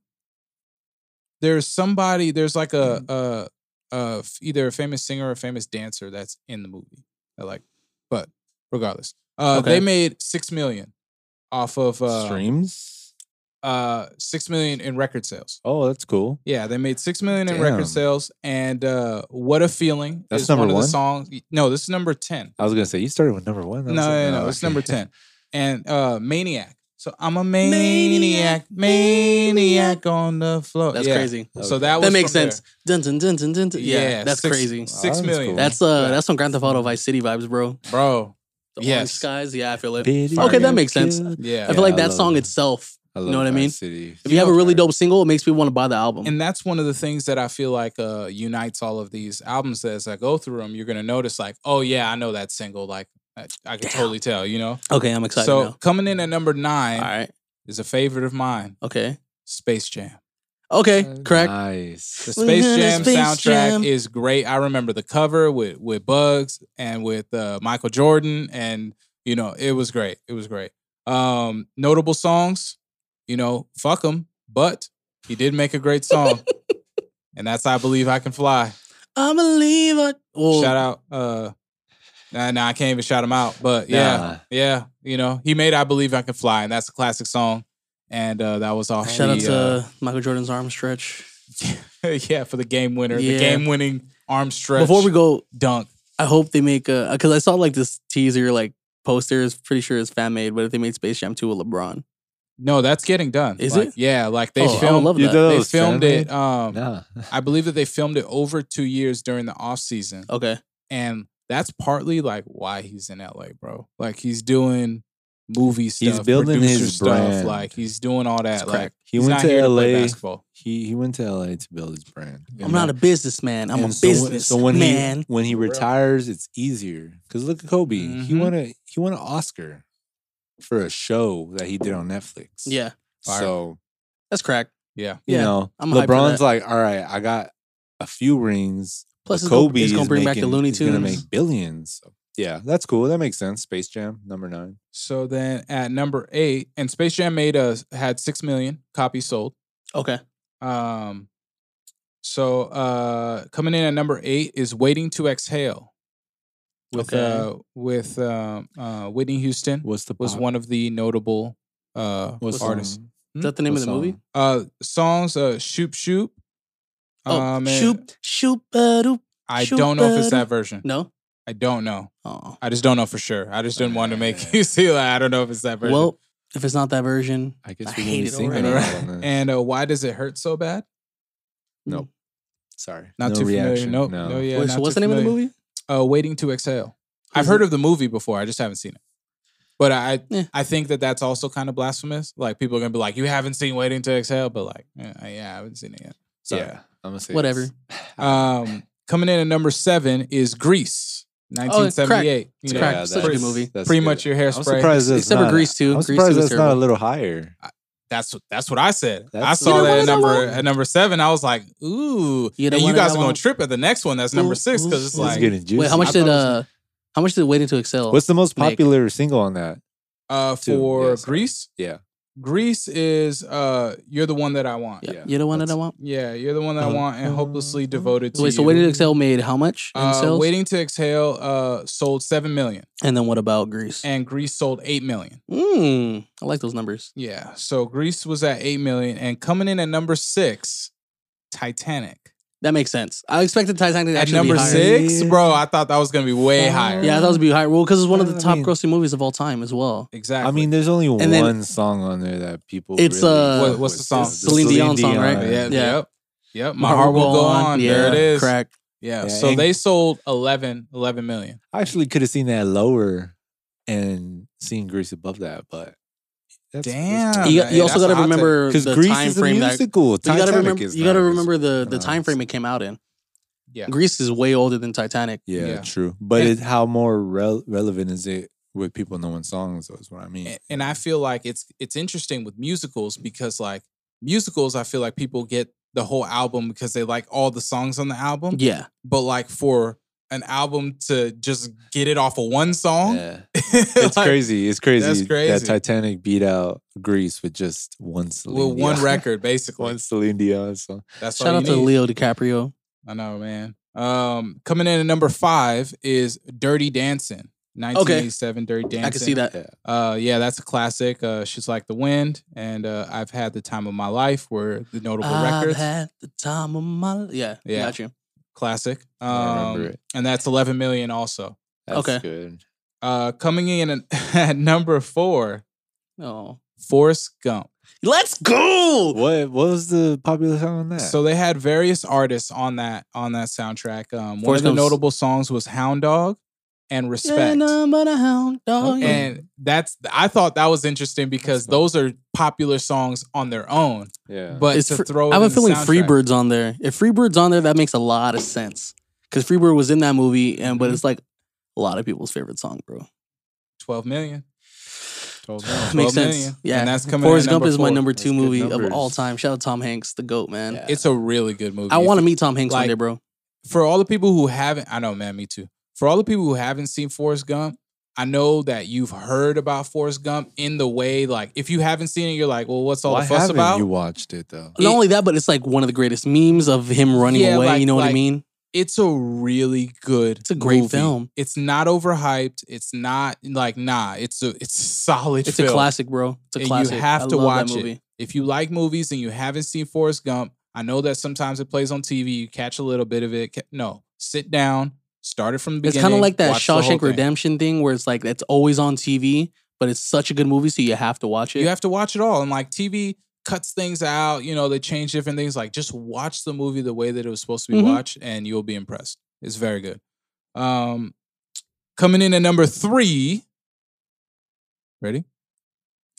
there's somebody. There's like a a, a f- either a famous singer or a famous dancer that's in the movie. I like, but regardless, uh, Okay. they made six million off of uh, streams. Uh six million in record sales. Oh, that's cool. Yeah, they made six million in Damn. record sales, and uh, "What a Feeling" That's is one number of the one? songs. No, this is number ten. I was gonna say you started with number one. No, I was like, no, no, oh, it's okay. number ten. And uh, "Maniac." So I'm a maniac, maniac on the floor. That's Yeah. crazy. So Okay. that was That makes from there. sense. Dun, dun, dun, dun, dun, dun. Yeah, Yeah, that's six- crazy. Six Oh, that's million, cool. That's uh, Yeah. that's some Grand Theft Auto Vice City vibes, bro. bro. The Yes. orange skies. Yeah, I feel it. Bitty Okay, that makes sense. killed. Yeah, I feel like I that love song it. itself. I You know what I mean? City. If You you have a know- really dope single, it makes people want to buy the album. and that's one of the things that I feel like uh, unites all of these albums. That As I go through them, you're gonna notice like, oh yeah, I know that single. Like I, I can Damn. totally tell. You know. okay, I'm excited so now. coming in at number nine All right. is a favorite of mine, Okay. Space Jam. Okay. Correct. Nice. The Space Jam Space soundtrack Jam. is great. I remember the cover with with Bugs and with uh, Michael Jordan, and you know it was great. It was great. Um, notable songs, you know, fuck him, but he did make a great song, and that's I believe I can fly. I believe it. Well, Shout out. Uh, nah, nah, I can't even shout him out, but yeah, Nah. yeah, you know, he made I believe I can fly, and that's a classic song. And uh, that was off. Shout out the, to Michael Jordan's arm stretch. uh, yeah for the game winner, the game winning arm stretch. Before we go, dunk. I hope they make a because I saw like this teaser like poster is pretty sure it's fan made, but if they made Space Jam 2 with LeBron. No, that's getting done. Is Like, it? Yeah, like they Oh, I filmed. love that. They was filmed it. Um, Nah. I believe that they filmed it over two years during the off season, Okay. and that's partly like why he's in LA, bro. Like he's doing movie stuff, He's building his stuff. brand. Like he's doing all that. Like correct. He he's went not to here play LA. basketball. He he went to LA to build his brand. I'm not a businessman. I'm a And so when- business So when man. he when he retires, it's easier. Cause look at Kobe. He Mhm. won a he won an Oscar for a show that he did on Netflix. yeah, Fire. So that's cracked. Yeah, you Yeah, know, I'm LeBron's like, all right, I got a few rings. Plus, but it's gonna- Kobe it's gonna is bring back the Looney is gonna make billions. So, yeah, that's cool. That makes sense. Space Jam number nine. So then at number eight, and Space Jam made a had six million copies sold. Okay. Um, so uh, coming in at number eight is "Waiting to Exhale" with Okay. uh, with um uh, Whitney Houston What's the was pop? one of the notable uh What artists. song? Is that the name What of the movie? Uh songs uh Shoop Shoop. Oh, Um, and shoot, shoot, ba-doop. I Shoop don't know if it's that version. No. I don't know. Oh. I just don't know for sure. I just didn't want to make you see like I don't know if it's that version. Well, if it's not that version, I guess I we hate can be it singing already. about and uh, why does it hurt so bad? Nope. Sorry. Not no too reaction. familiar. Nope. No. No, yeah. Wait, not so what's the name of the movie? Uh, Waiting to Exhale. I've Is heard of the movie before. I just haven't seen it. But I, Yeah. I think that that's also kind of blasphemous. Like people are gonna be like, "You haven't seen Waiting to Exhale," but like, yeah, yeah I haven't seen it yet. So, Yeah. I'm gonna say Whatever. um, coming in at number seven is Grease, Oh, 1978. It's You know, crack. Yeah, Such a pretty- good movie. that's Pretty good. much your I'm hairspray. surprised that's Except for not- Grease 2. I'm Grease surprised was that's not a little higher. That's what that's what I said. I saw that at number at number seven. I was like, ooh, You and you guys are gonna trip at the next one. That's number Ooh, six because it's like, getting juicy. Wait, how much I did thought it was- uh how much did Waiting to Exhale? What's the most Make. popular single on that? uh, for yeah, sorry. Grease. Yeah. Grease is uh, you're the one that I want. yeah. yeah, You're the one that I want. Yeah, you're the one that I Uh, want, and hopelessly devoted to Wait, so you. Waiting to Exhale made how much in uh, sales? Waiting to Exhale uh, sold seven million, and then what about Grease? and Grease sold eight million. Mm, I like those numbers. Yeah, so Grease was at eight million, and coming in at number six, Titanic. That makes sense. I expected Titanic to At actually number be higher. six, bro, I thought that was gonna be way higher. Yeah, I thought it would be higher. Well, because it's one of the I top mean- grossing movies of all time as well. exactly. I mean, there's only then- one song on there that people. It's, really uh, What- what's the song? the Celine Dion song, right? yeah, Yeah. yep, yep. My, heart will go on. Yeah, There it is. Crack. Yeah, Yeah, so and- they sold 11, 11 million. I actually could have seen that lower and seen Grease above that, but that's, Damn. You, got- you also got to a hot take. remember because the Grease time is a frame that. musical. You got to Titanic remember. is You got to remember the the time frame it came out in. Yeah. Grease is way older than Titanic. Yeah, Yeah. true. But And- it, how more rel- relevant is it with people knowing songs? Is what I mean. and, and I feel like it's it's interesting with musicals because like musicals, I feel like people get the whole album because they like all the songs on the album. Yeah, But like for an album to just get it off of one song, Yeah. It's like, crazy. It's crazy, That's that crazy. Titanic beat out Grease with just one Celine with one Dion. record, basically. one Celine Dion song. That's shout out to need. Leo DiCaprio. I know, man. Um, coming in at number five is Dirty Dancing. 1987 Dirty Dancing. I can see that. Yeah. Uh, yeah, that's a classic. Uh, She's like the wind, and uh, I've had the time of my life. Were the notable I've records had the time of my yeah. Yeah. got you. Classic. I remember Um, it. and that's 11 million also. That's Okay. good. Uh, coming in at, at number four, Oh, Forrest Gump. let's go. What what was the popular song on that? So they had various artists on that on that soundtrack. Um, one Forrest of the Gump's- notable songs was Hound Dog and Respect. Yeah, a hound dog. Okay. And that's I thought that was interesting because those are popular songs on their own. yeah. But It's to fr- throw, it I have a feeling soundtrack- Freebird's on there. If Freebird's on there, that makes a lot of sense. Because Freebird was in that movie, and but Mhm. it's like a lot of people's favorite song, bro. 12 million. 12 million. 12 Makes sense. million. Yeah, And that's coming Forrest in Gump number is my number two good movie of all time. Shout out to Tom Hanks, the goat man. Yeah. It's a really good movie. I want to meet Tom Hanks one day, bro. for all the people who haven't, I know, man, me too. For all the people who haven't seen Forrest Gump, I know that you've heard about Forrest Gump in the way, like, if you haven't seen it, you're like, well, what's all Why the fuss haven't about? you watched it though? it- Not only that, but it's like one of the greatest memes of him running Yeah, away. like- you know what I like- mean? it's a really good It's a great movie. film. It's not overhyped. It's not like nah, it's a it's a solid It's film. a classic, bro. It's a And classic. You have I to love watch that it. movie. If you like movies and you haven't seen Forrest Gump, I know that sometimes it plays on TV. You catch a little bit of it. Ca- No, sit down, start it from the beginning. It's kind of like that watch the whole Shawshank thing. Redemption thing, where it's like it's always on TV, but it's such a good movie, so you have to watch it. You have to watch it all. And like TV cuts things out, you know, they change different things. Like just watch the movie the way that it was supposed to be Mhm. watched, and you'll be impressed. It's very good. Um coming in at number three. Ready?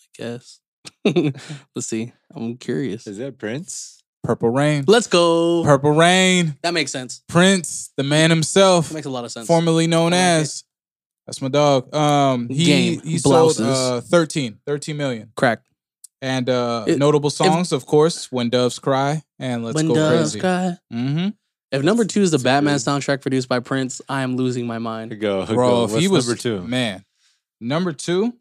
I guess. Let's see. I'm curious. Is that Prince? Purple Rain. Let's go. Purple Rain. that makes sense. Prince, the man himself, That makes a lot of sense. formerly known I as. That's my dog. Um, he Game. he sold Blouses. uh, 13, 13 million. Crack. And uh, It- notable songs, of course, "When Doves Cry" and "Let's when Go doves Crazy." cry. Mm-hmm. If number two is the Batman good- soundtrack produced by Prince, I am losing my mind. Go, Bro, go. if What's he was number two. man, number two,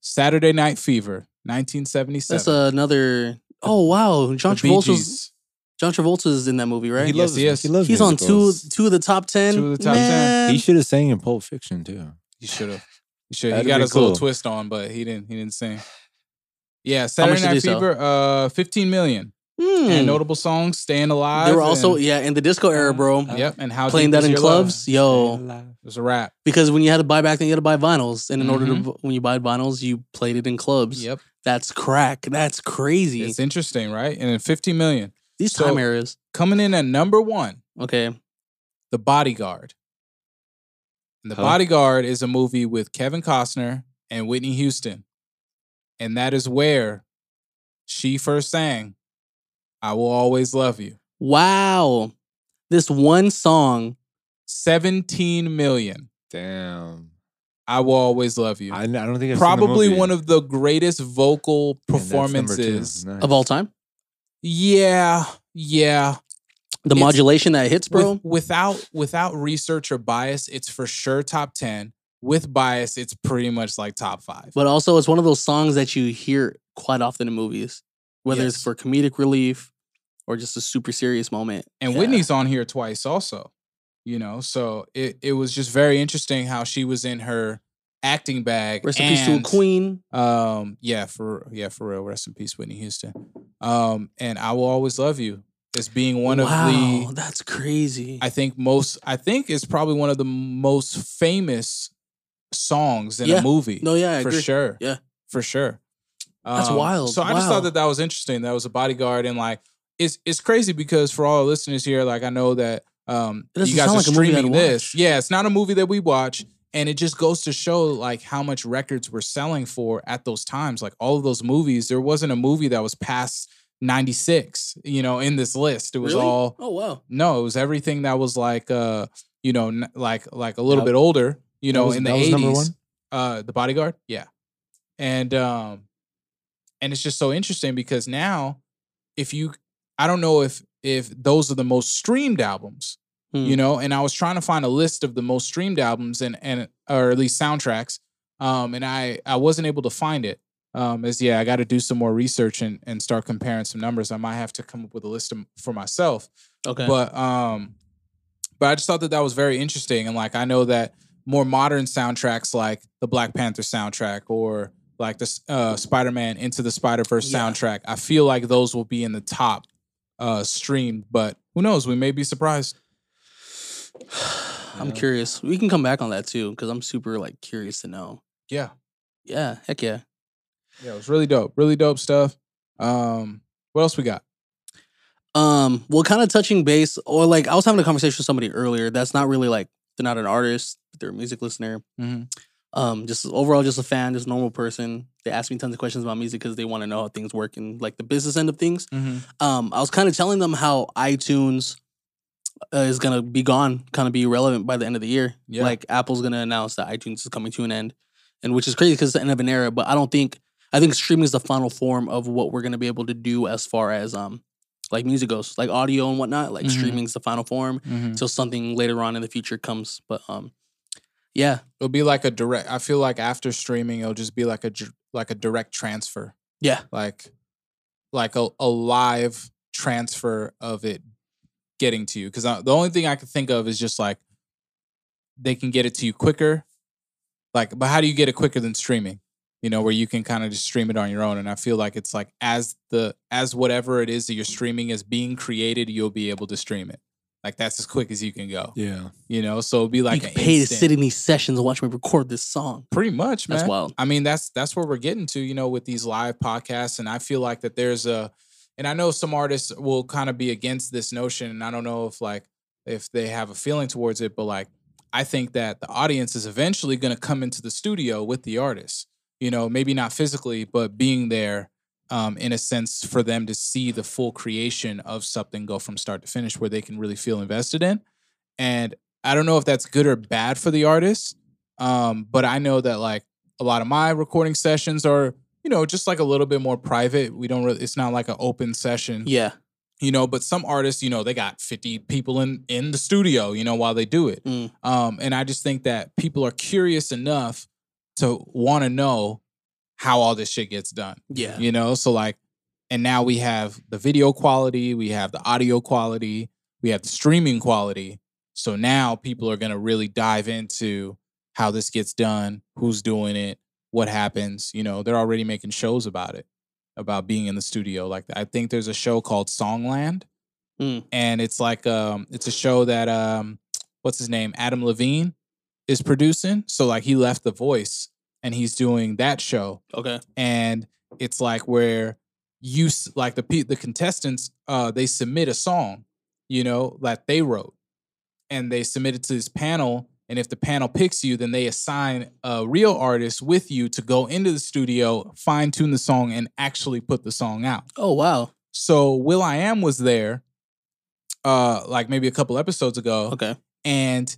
Saturday Night Fever, nineteen seventy That's seven. another. Oh wow, John Travolta's John Travolta's in that movie, right? He Yes, loves. he is. He loves. He's on two musicals. two of the top ten. Two of the top 10. Man. He should have sang in Pulp Fiction too. He should have. He should. He That'd got be his little twist on, but he didn't. He didn't sing. Yeah, Saturday did Night they sell? Fever, uh, 15 million. Hmm. And notable songs, Staying Alive. They were also and- yeah in the disco era, bro. Yep, and how Playing Deep that Is in Your Love? clubs, yo. It was a rap. Because when you had to buy back then, you had to buy vinyls, and in order Mhm. to when you buy vinyls, you played it in clubs. Yep, That's crack. That's crazy. it's interesting, right? And then 15 million These so- time areas. coming in at number one, Okay. The Bodyguard. And the Huh? Bodyguard is a movie with Kevin Costner and Whitney Houston, and that is where she first sang "I Will Always Love You." Wow. This one song. 17 million. Damn. I will always love you. I, I don't think I've Probably seen the movie. one of the greatest vocal And that's performances. Nice. of all time. Yeah, yeah. The It's- modulation that hits, bro. With- without without research or bias, it's for sure top 10. With bias, it's pretty much like top 5. but also, it's one of those songs that you hear quite often in movies, whether it's for comedic relief or just a super serious moment. And Yeah. Whitney's on here twice also. You know, so it, it was just very interesting how she was in her acting bag. Rest in peace to a queen. Um, yeah, for yeah, for real. Rest in peace, Whitney Houston. Um, and I will always love you as being one wow, of the that's crazy. I think most I think it's probably one of the most famous songs in Yeah. a movie. no, yeah, I for agree. sure. Yeah. For sure. That's Um, wild. So I just thought that that was interesting. That was a bodyguard and like it's it's crazy because for all our listeners here, like I know that um you guys are like streaming this. Yeah, it's not a movie that we watch. And it just goes to show like how much records were selling for at those times. Like all of those movies, there wasn't a movie that was past 96, you know, in this list. It was Really? all Oh wow. no, it was everything that was like uh, you know, n- like like a little That- bit older, you know, was- in the that was number 80s. one? Uh The Bodyguard? Yeah. And um and it's just so interesting because now if you I don't know if if those are the most streamed albums, Hmm. you know, and I was trying to find a list of the most streamed albums and and or at least soundtracks. Um and I I wasn't able to find it. Um as yeah, I got to do some more research and and start comparing some numbers. I might have to come up with a list of, for myself. Okay. But um, but I just thought that that was very interesting, and like I know that more modern soundtracks like the Black Panther soundtrack or like the uh, Spider Man Into the Spider Verse Yeah. soundtrack, I feel like those will be in the top uh streamed. But who knows? We may be surprised. I'm Yeah. curious. We can come back on that too, because I'm super like curious to know. Yeah, Yeah, heck yeah. yeah, it was really dope, really dope stuff. Um, what else we got? Um, well, kind of touching base, or like I was having a conversation with somebody earlier. That's not really like they're not an artist, but they're a music listener. Mhm. Um, just overall, just a fan, just a normal person. They ask me tons of questions about music because they want to know how things work and like the business end of things. Um, I was kind of telling them how iTunes uh, is gonna be gone, kind of be irrelevant by the end of the year. Yeah. Like Apple's gonna announce that iTunes is coming to an end, and which is crazy because it's the end of an era. But I don't think I think streaming is the final form of what we're gonna be able to do as far as um like music goes, like audio and whatnot. Like Mhm. streaming is the final form until something later on in the future comes. But um, yeah, It'll be like a direct. I feel like after streaming, it'll just be like a like a direct transfer. yeah, like like a, a live transfer of it getting to you because uh, the only thing i can think of is just like they can get it to you quicker like but how do you get it quicker than streaming you know where you can kind of just stream it on your own and i feel like it's like as the as whatever it is that you're streaming is being created you'll be able to stream it like that's as quick as you can go Yeah. you know so it'll be like you an pay to sit in these sessions and watch me record this song. pretty much man That's wild. I mean, that's that's where we're getting to, you know, with these live podcasts. And I feel like that there's a, and I know some artists will kind of be against this notion, and I don't know if like if they have a feeling towards it, but like I think that the audience is eventually going to come into the studio with the artist. You know, maybe not physically, but being there. Um, in a sense, for them to see the full creation of something go from start to finish, where they can really feel invested in, and I don't know if that's good or bad for the artist, um, but I know that like a lot of my recording sessions are, you know, just like a little bit more private. We don't really, it's not like an open session, Yeah, you know, but some artists, you know, they got 50 people in in the studio, you know, while they do it. Mm. Um, and I just think that people are curious enough to want to know how all this shit gets done yeah, you know so like and now we have the video quality we have the audio quality we have the streaming quality so now people are going to really dive into how this gets done who's doing it what happens you know they're already making shows about it about being in the studio. Like I think there's a show called Songland, Mm. and it's like um it's a show that um what's his name Adam Levine is producing. So like he left The Voice and he's doing that show, Okay. and it's like where you like the the contestants uh they submit a song, you know, that they wrote, and they submit it to this panel. And if the panel picks you, then they assign a real artist with you to go into the studio, fine tune the song, and actually put the song out. Oh wow. So will.i.am was there, uh, like maybe a couple episodes ago, Okay. and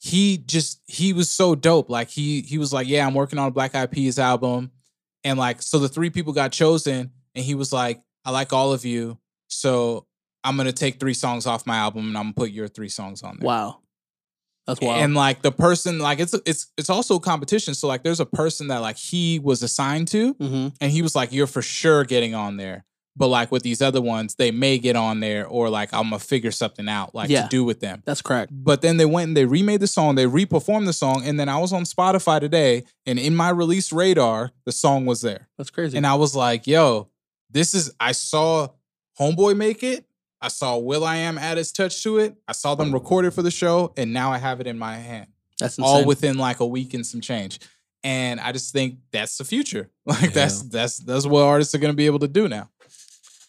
he just he was so dope. Like he he was like, yeah, I'm working on a Black Eyed Peas album, and like so the three people got chosen, and he was like, I like all of you, so I'm gonna take three songs off my album, and I'm gonna put your three songs on there. Wow. That's wild. And like the person, like it's it's it's also a competition. So like there's a person that like he was assigned to, hmm and he was like, "You're for sure getting on there." But like with these other ones, they may get on there, or like I'm gonna figure something out, like Yeah. to do with them. That's correct. But then they went and they remade the song, they reperformed the song, and then I was on Spotify today, and in my release radar, the song was there, That's crazy. and I was like, "Yo, this is." I saw Homeboy make it. I saw will.i.am add his touch to it. I saw them record it for the show, and now I have it in my hand That's insane. all within like a week and some change. And I just think that's the future. Like that's that's that's what artists are gonna be able to do now.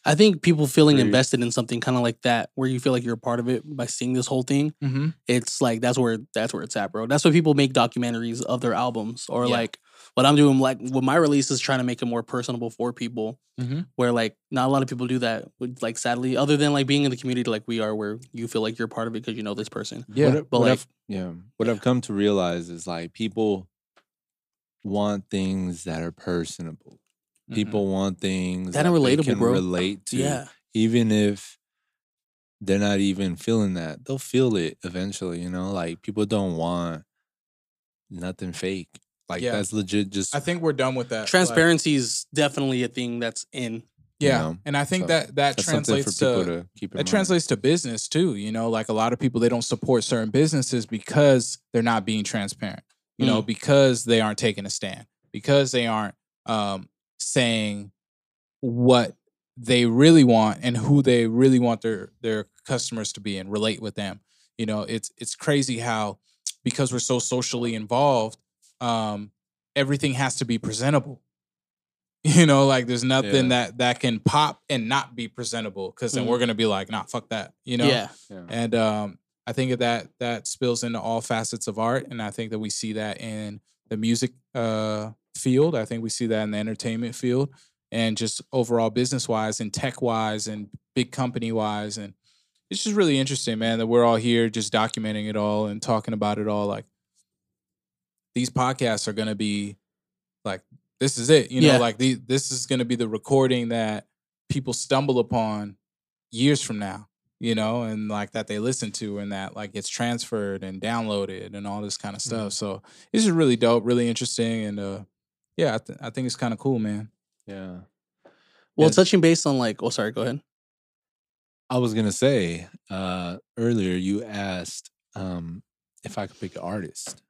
I think people feeling Agreed. invested in something kind of like that, where you feel like you're a part of it by seeing this whole thing. Mm-hmm. It's like that's where that's where it's at, bro. That's why people make documentaries of their albums, or Yeah. like what I'm doing. Like with my release is trying to make it more personable for people, Mhm. where like not a lot of people do that. Like sadly, other than like being in the community like we are, where you feel like you're part of it because you know this person. Yeah. What, but what like- I've, yeah, what I've come to realize is like people want things that are personable. Mm-hmm. People want things That that, are they relatable, can bro. relate to. Yeah, even if they're not even feeling that, they'll feel it eventually. You know, like people don't want nothing fake. Like Yeah. that's legit. Just I think we're done with that. Like, transparency is definitely a thing that's in. yeah. know, and I think so that that that's something for translates to, to, keep. That mind. translates to business too. You know, like a lot of people they don't support certain businesses because they're not being transparent. You know, because they aren't taking a stand, because they aren't um saying what they really want and who they really want their their customers to be and relate with them. You know, it's it's crazy how because we're so socially involved, um, everything has to be presentable. You know, like there's nothing Yeah. that that can pop and not be presentable because then Mhm. we're gonna be like, nah, fuck that. You know, Yeah, Yeah. and um, I think that that spills into all facets of art, and I think that we see that in the music uh, field. I think we see that in the entertainment field, and just overall business wise, and tech wise, and big company wise, and it's just really interesting, man. That we're all here just documenting it all and talking about it all. Like these podcasts are gonna be like this is it, you know, Yeah. like the, this is gonna be the recording that people stumble upon years from now you know, and like that they listen to and that like gets transferred and downloaded and all this kind of stuff. So this is really dope, really interesting, and uh, yeah, I, th- I think it's kind of cool, man. yeah. Well, Yeah. touching base on like, oh, sorry, go ahead. I was gonna say uh, earlier you asked um, if I could pick an artist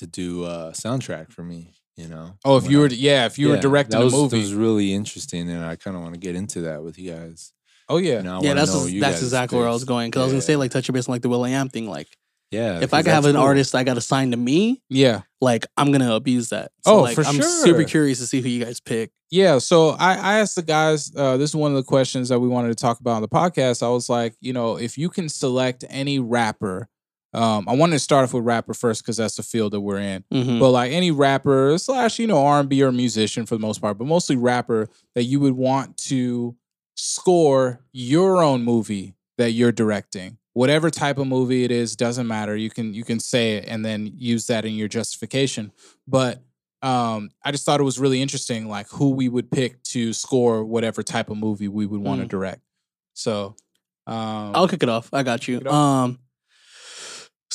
to do a soundtrack for me. You know. Oh, if when you I- were, yeah, if you were Yeah, directing that was, a movie, that was really interesting, and I kind of want to get into that with you guys. oh yeah, You yeah, that's know ex- that's guys' exactly where I was going because I was gonna say like touch your base on like the will.i.am thing. Like, Yeah, if I could have an cool. artist I got assigned to me, yeah, like I'm gonna abuse that. Oh, like, for I'm sure. super curious to see who you guys pick. yeah. So I, I asked the guys. Uh, this is one of the questions that we wanted to talk about on the podcast. I was like, you know, if you can select any rapper, um, I wanted to start off with rapper first because that's the field that we're in. Mhm. but like any rapper slash you know r&b or musician for the most part but mostly rapper that you would want to score your own movie that you're directing whatever type of movie it is doesn't matter you can you can say it and then use that in your justification but um i just thought it was really interesting like who we would pick to score whatever type of movie we would want to Mm. direct so um I'll kick it off. I got you. Um,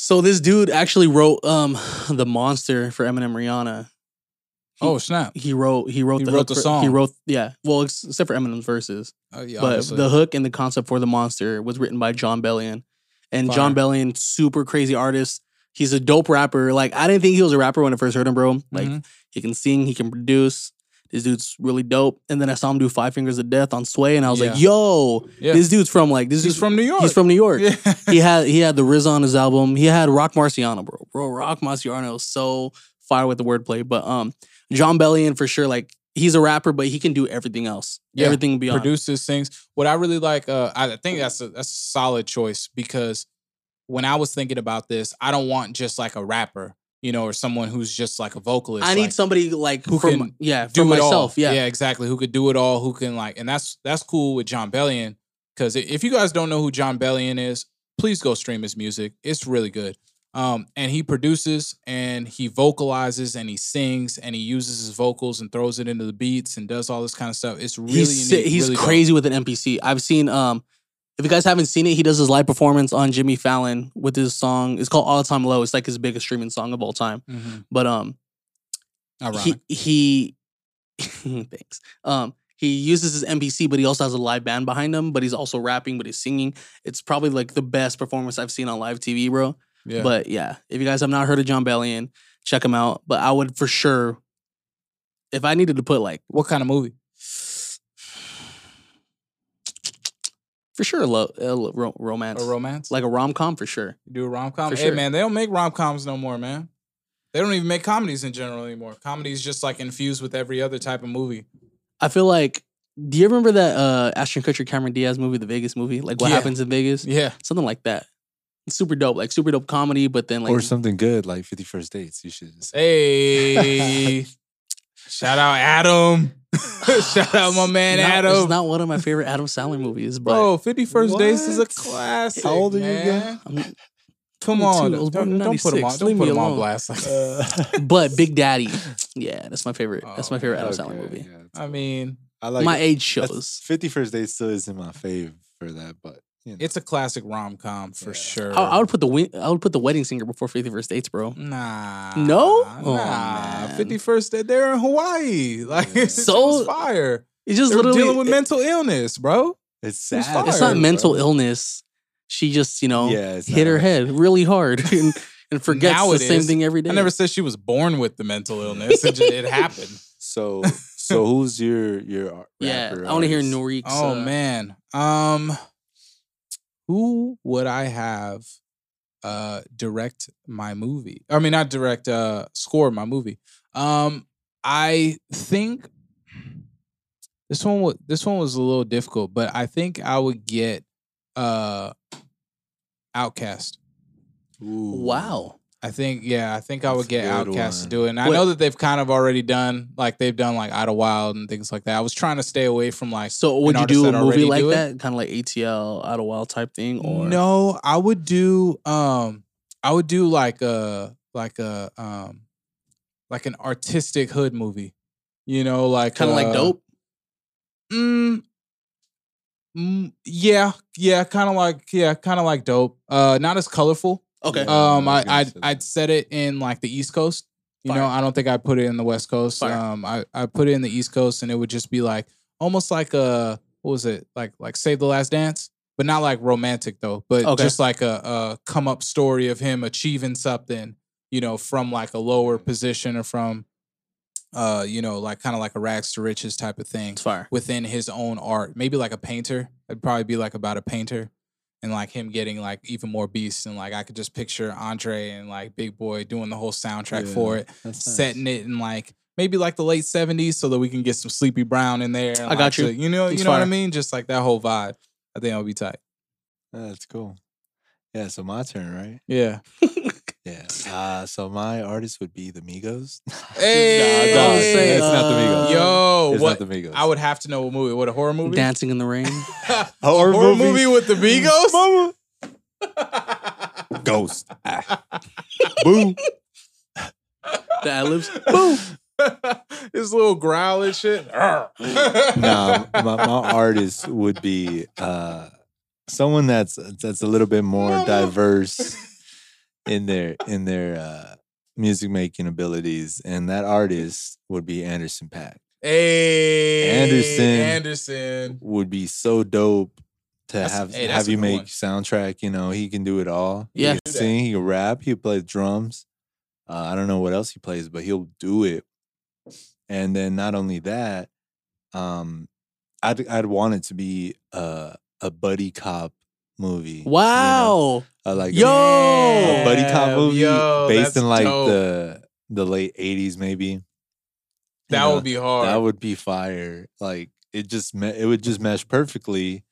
so this dude actually wrote um the monster for Eminem Rihanna. oh snap He wrote he wrote He the wrote the for- song. He wrote yeah. Well, except for Eminem's verses, Oh, yeah, but obviously. the hook and the concept for the monster was written by Jon Bellion, and John Fire. Bellion, super crazy artist. He's a dope rapper. Like I didn't think he was a rapper when I first heard him, bro. Like Mhm. he can sing, he can produce. This dude's really dope. And then I saw him do Five Fingers of Death on Sway, and I was like, yo, Yeah. this dude's from like this He's dude's from New York. He's from New York. Yeah. he had he had the Riz on his album. He had Rock Marciano, bro. Bro, Rock Marciano is so fire with the wordplay. But um, Jon Bellion for sure. Like he's a rapper, but he can do everything else. Yeah, Everything beyond. produces things. What I really like, uh, I think that's a that's a solid choice because when I was thinking about this, I don't want just like a rapper, you know, or someone who's just like a vocalist. I need like, somebody like who from can yeah do for it all. myself. Yeah. yeah, exactly. Who could do it all? Who can like, and that's that's cool with Jon Bellion because if you guys don't know who Jon Bellion is, please go stream his music. It's really good. Um, and he produces and he vocalizes and he sings and he uses his vocals and throws it into the beats and does all this kind of stuff. It's really he's unique, he's really dope. crazy with an MPC. I've seen um if you guys haven't seen it, he does his live performance on Jimmy Fallon with his song. It's called All Time Low. It's like his biggest streaming song of all time. Mhm. But um Ironic. he he thanks. Um he uses his MPC, but he also has a live band behind him. But he's also rapping, but he's singing. It's probably like the best performance I've seen on live TV, bro. yeah. But yeah, if you guys have not heard of Jon Bellion, check him out. But I would for sure, if I needed to put like what kind of movie? For sure a lo- a lo- romance, A romance? like a rom com for sure. You do a rom com? Hey sure. man, they don't make rom coms no more, man. They don't even make comedies in general anymore. Comedy's just like infused with every other type of movie. I feel like. Do you remember that uh Ashton Kutcher Cameron Diaz movie, the Vegas movie? Like what Yeah. happens in Vegas? Yeah. Something like that. It's super dope, like super dope comedy, but then like or something good like Fifty First Dates. You should. Just, Hey. Shout out Adam. Shout out my man not, Adam. It's not one of my favorite Adam Sandler movies, but Bro, 51st Days is a What? classic. How old are you man. I'm- Come on. I Don't, don't put him on. Don't Leave put me him on blast. uh, but Big Daddy, yeah, that's my favorite. That's my Oh, favorite Adam okay, Sandler movie. yeah, I mean, I like my it. age That's- shows. 51st Dates still isn't my fave for that, but you know. it's a classic rom com for Yeah. sure. I, I would put the win- I would put the Wedding Singer before Fifty First Dates, bro. Nah. No? Nah. Oh, man. 51st Day, they're in Hawaii. Like, Yeah. it's So- so fire. It's just They're literally dealing with it- mental illness, bro. it's It's sad. fire. It's not bro. mental illness. She just you know Yeah, hit not her head really hard and, and forgets Now the it same is. thing every day. I never said she was born with the mental illness. It, just, it happened. So, so who's your your ar- yeah, I want to hear artist? Oh uh, man. Um who would I have uh direct my movie? I mean not direct uh score my movie. Um I think this one was this one was a little difficult, but I think I would get uh OutKast. Ooh. Wow. I think yeah, I think I would get good OutKast to do it. And I Wait. know that they've kind of already done like they've done like Idlewild and things like that. I was trying to stay away from like So would you artist do a that movie already like do it? that, kind of like ATL, Out of Wild type thing, or No, I would do um I would do like a like a um like an artistic hood movie. You know, like kind of like uh, Dope? Mm, mm, yeah, yeah, kind of like yeah, kind of like dope. Uh not as colorful. Okay. Um I I I'd say set it in like the East Coast. You know, I don't think I put it in the West Coast. Fire. Um I I put it in the East Coast and it would just be like almost like a what was it? Like like Save the Last Dance, but not like romantic though, but Okay. just like a, a come up story of him achieving something, you know, from like a lower position or from uh, you know, like kind of like a rags to riches type of thing fire. within his own art. Maybe like a painter. It'd probably be like about a painter and like him getting like even more beasts. And like I could just picture Andre and like Big Boi doing the whole soundtrack for it, nice. setting it in like maybe like the late 70s so that we can get some Sleepy Brown in there. I got like, you. to- you know, It's you know what I mean? Just like that whole vibe. I think would be tight. That's cool. Yeah, so my turn, right? Yeah. Yeah. Uh, so my artist would be the Migos. Hey, Nah, don't say, it's not the Migos. Yo, it's what? not the Migos. I would have to know what movie. What a horror movie? Dancing in the Rain. a Horror horror movie? movie with the Migos? Mama. Ghost. Boo. the ad-libs. Boom. His little growl and shit. nah, my, my artist would be uh, someone that's that's a little bit more Mama. diverse in their in their uh, music making abilities, and that artist would be Anderson .Paak. Hey, Anderson. Anderson. Would be so dope to That's- have hey, have you make one. soundtrack. You know, he can do it all. Yeah. he can sing, he can rap, he can play drums. Uh, I don't know what else he plays, but he'll do it. And then not only that, um, I'd I'd want it to be a a buddy cop movie. you know? Wow. Uh, like a- Yo! a buddy cop movie yo, based in like dope. the the late eighties, maybe. You That know, would be hard. that would be fire. Like it just me- it would just mesh perfectly.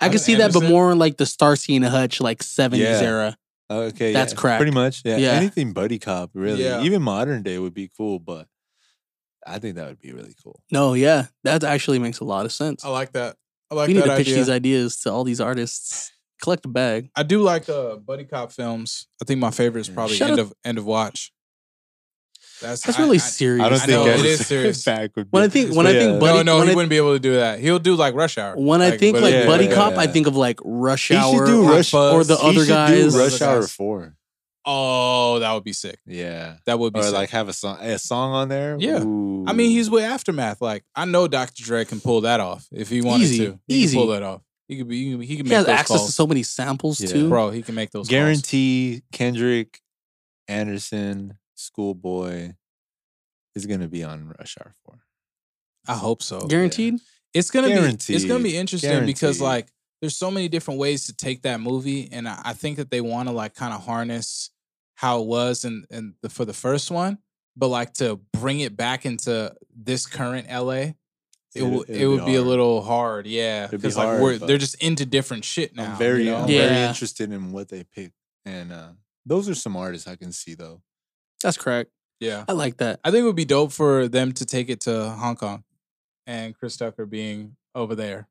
I can Wes see that, but more in like the Starsky and Hutch, like 70s Yeah. era. Okay, That's yeah, crack. Pretty much, yeah. Yeah. Anything buddy cop, really. Yeah. Even modern day would be cool, but I think that would be really cool. No, yeah. That actually makes a lot of sense. I like that. I like we need that to pitch idea. these ideas to all these artists. Collect a bag. I do like uh buddy cop films. I think my favorite is probably Shut End up. of End of Watch. That's That's I- really I- serious. I don't I think know, Ed it is serious. back would When I think- when I think yeah. Buddy- no, no, he I- wouldn't be able to do that. He'll do like Rush Hour. When I Like, think but like yeah, Buddy yeah, Cop, I yeah. think of like Rush He should Hour do or, Rush- or the he other should do guys. Rush Hour. Four. Oh, that would be sick. Yeah. That would be Or sick. like have a song a song on there. Yeah. Ooh. I mean, he's with Aftermath. Like, I know Dr. Dre can pull that off if he wanted Easy, to. He easy. can pull that off. He could be. He can, he can He make has those access calls. to so many samples Yeah. too. Bro, he can make those. calls. guarantee Kendrick Anderson, Schoolboy is gonna be on Rush Hour Four. I hope so. Guaranteed. It's gonna be. It's gonna be interesting because like there's so many different ways to take that movie, and I, I think that they want to like kind of harness how it was and and the, for the first one, but like to bring it back into this current LA. It, It'd- it'd it would be a little hard, yeah, It'd be because like we're they're just into different shit now. I'm very, you know? I'm very interested in what they pick, and uh, those are some artists I can see though. That's correct. yeah. I like that. I think it would be dope for them to take it to Hong Kong, and Chris Tucker being over there,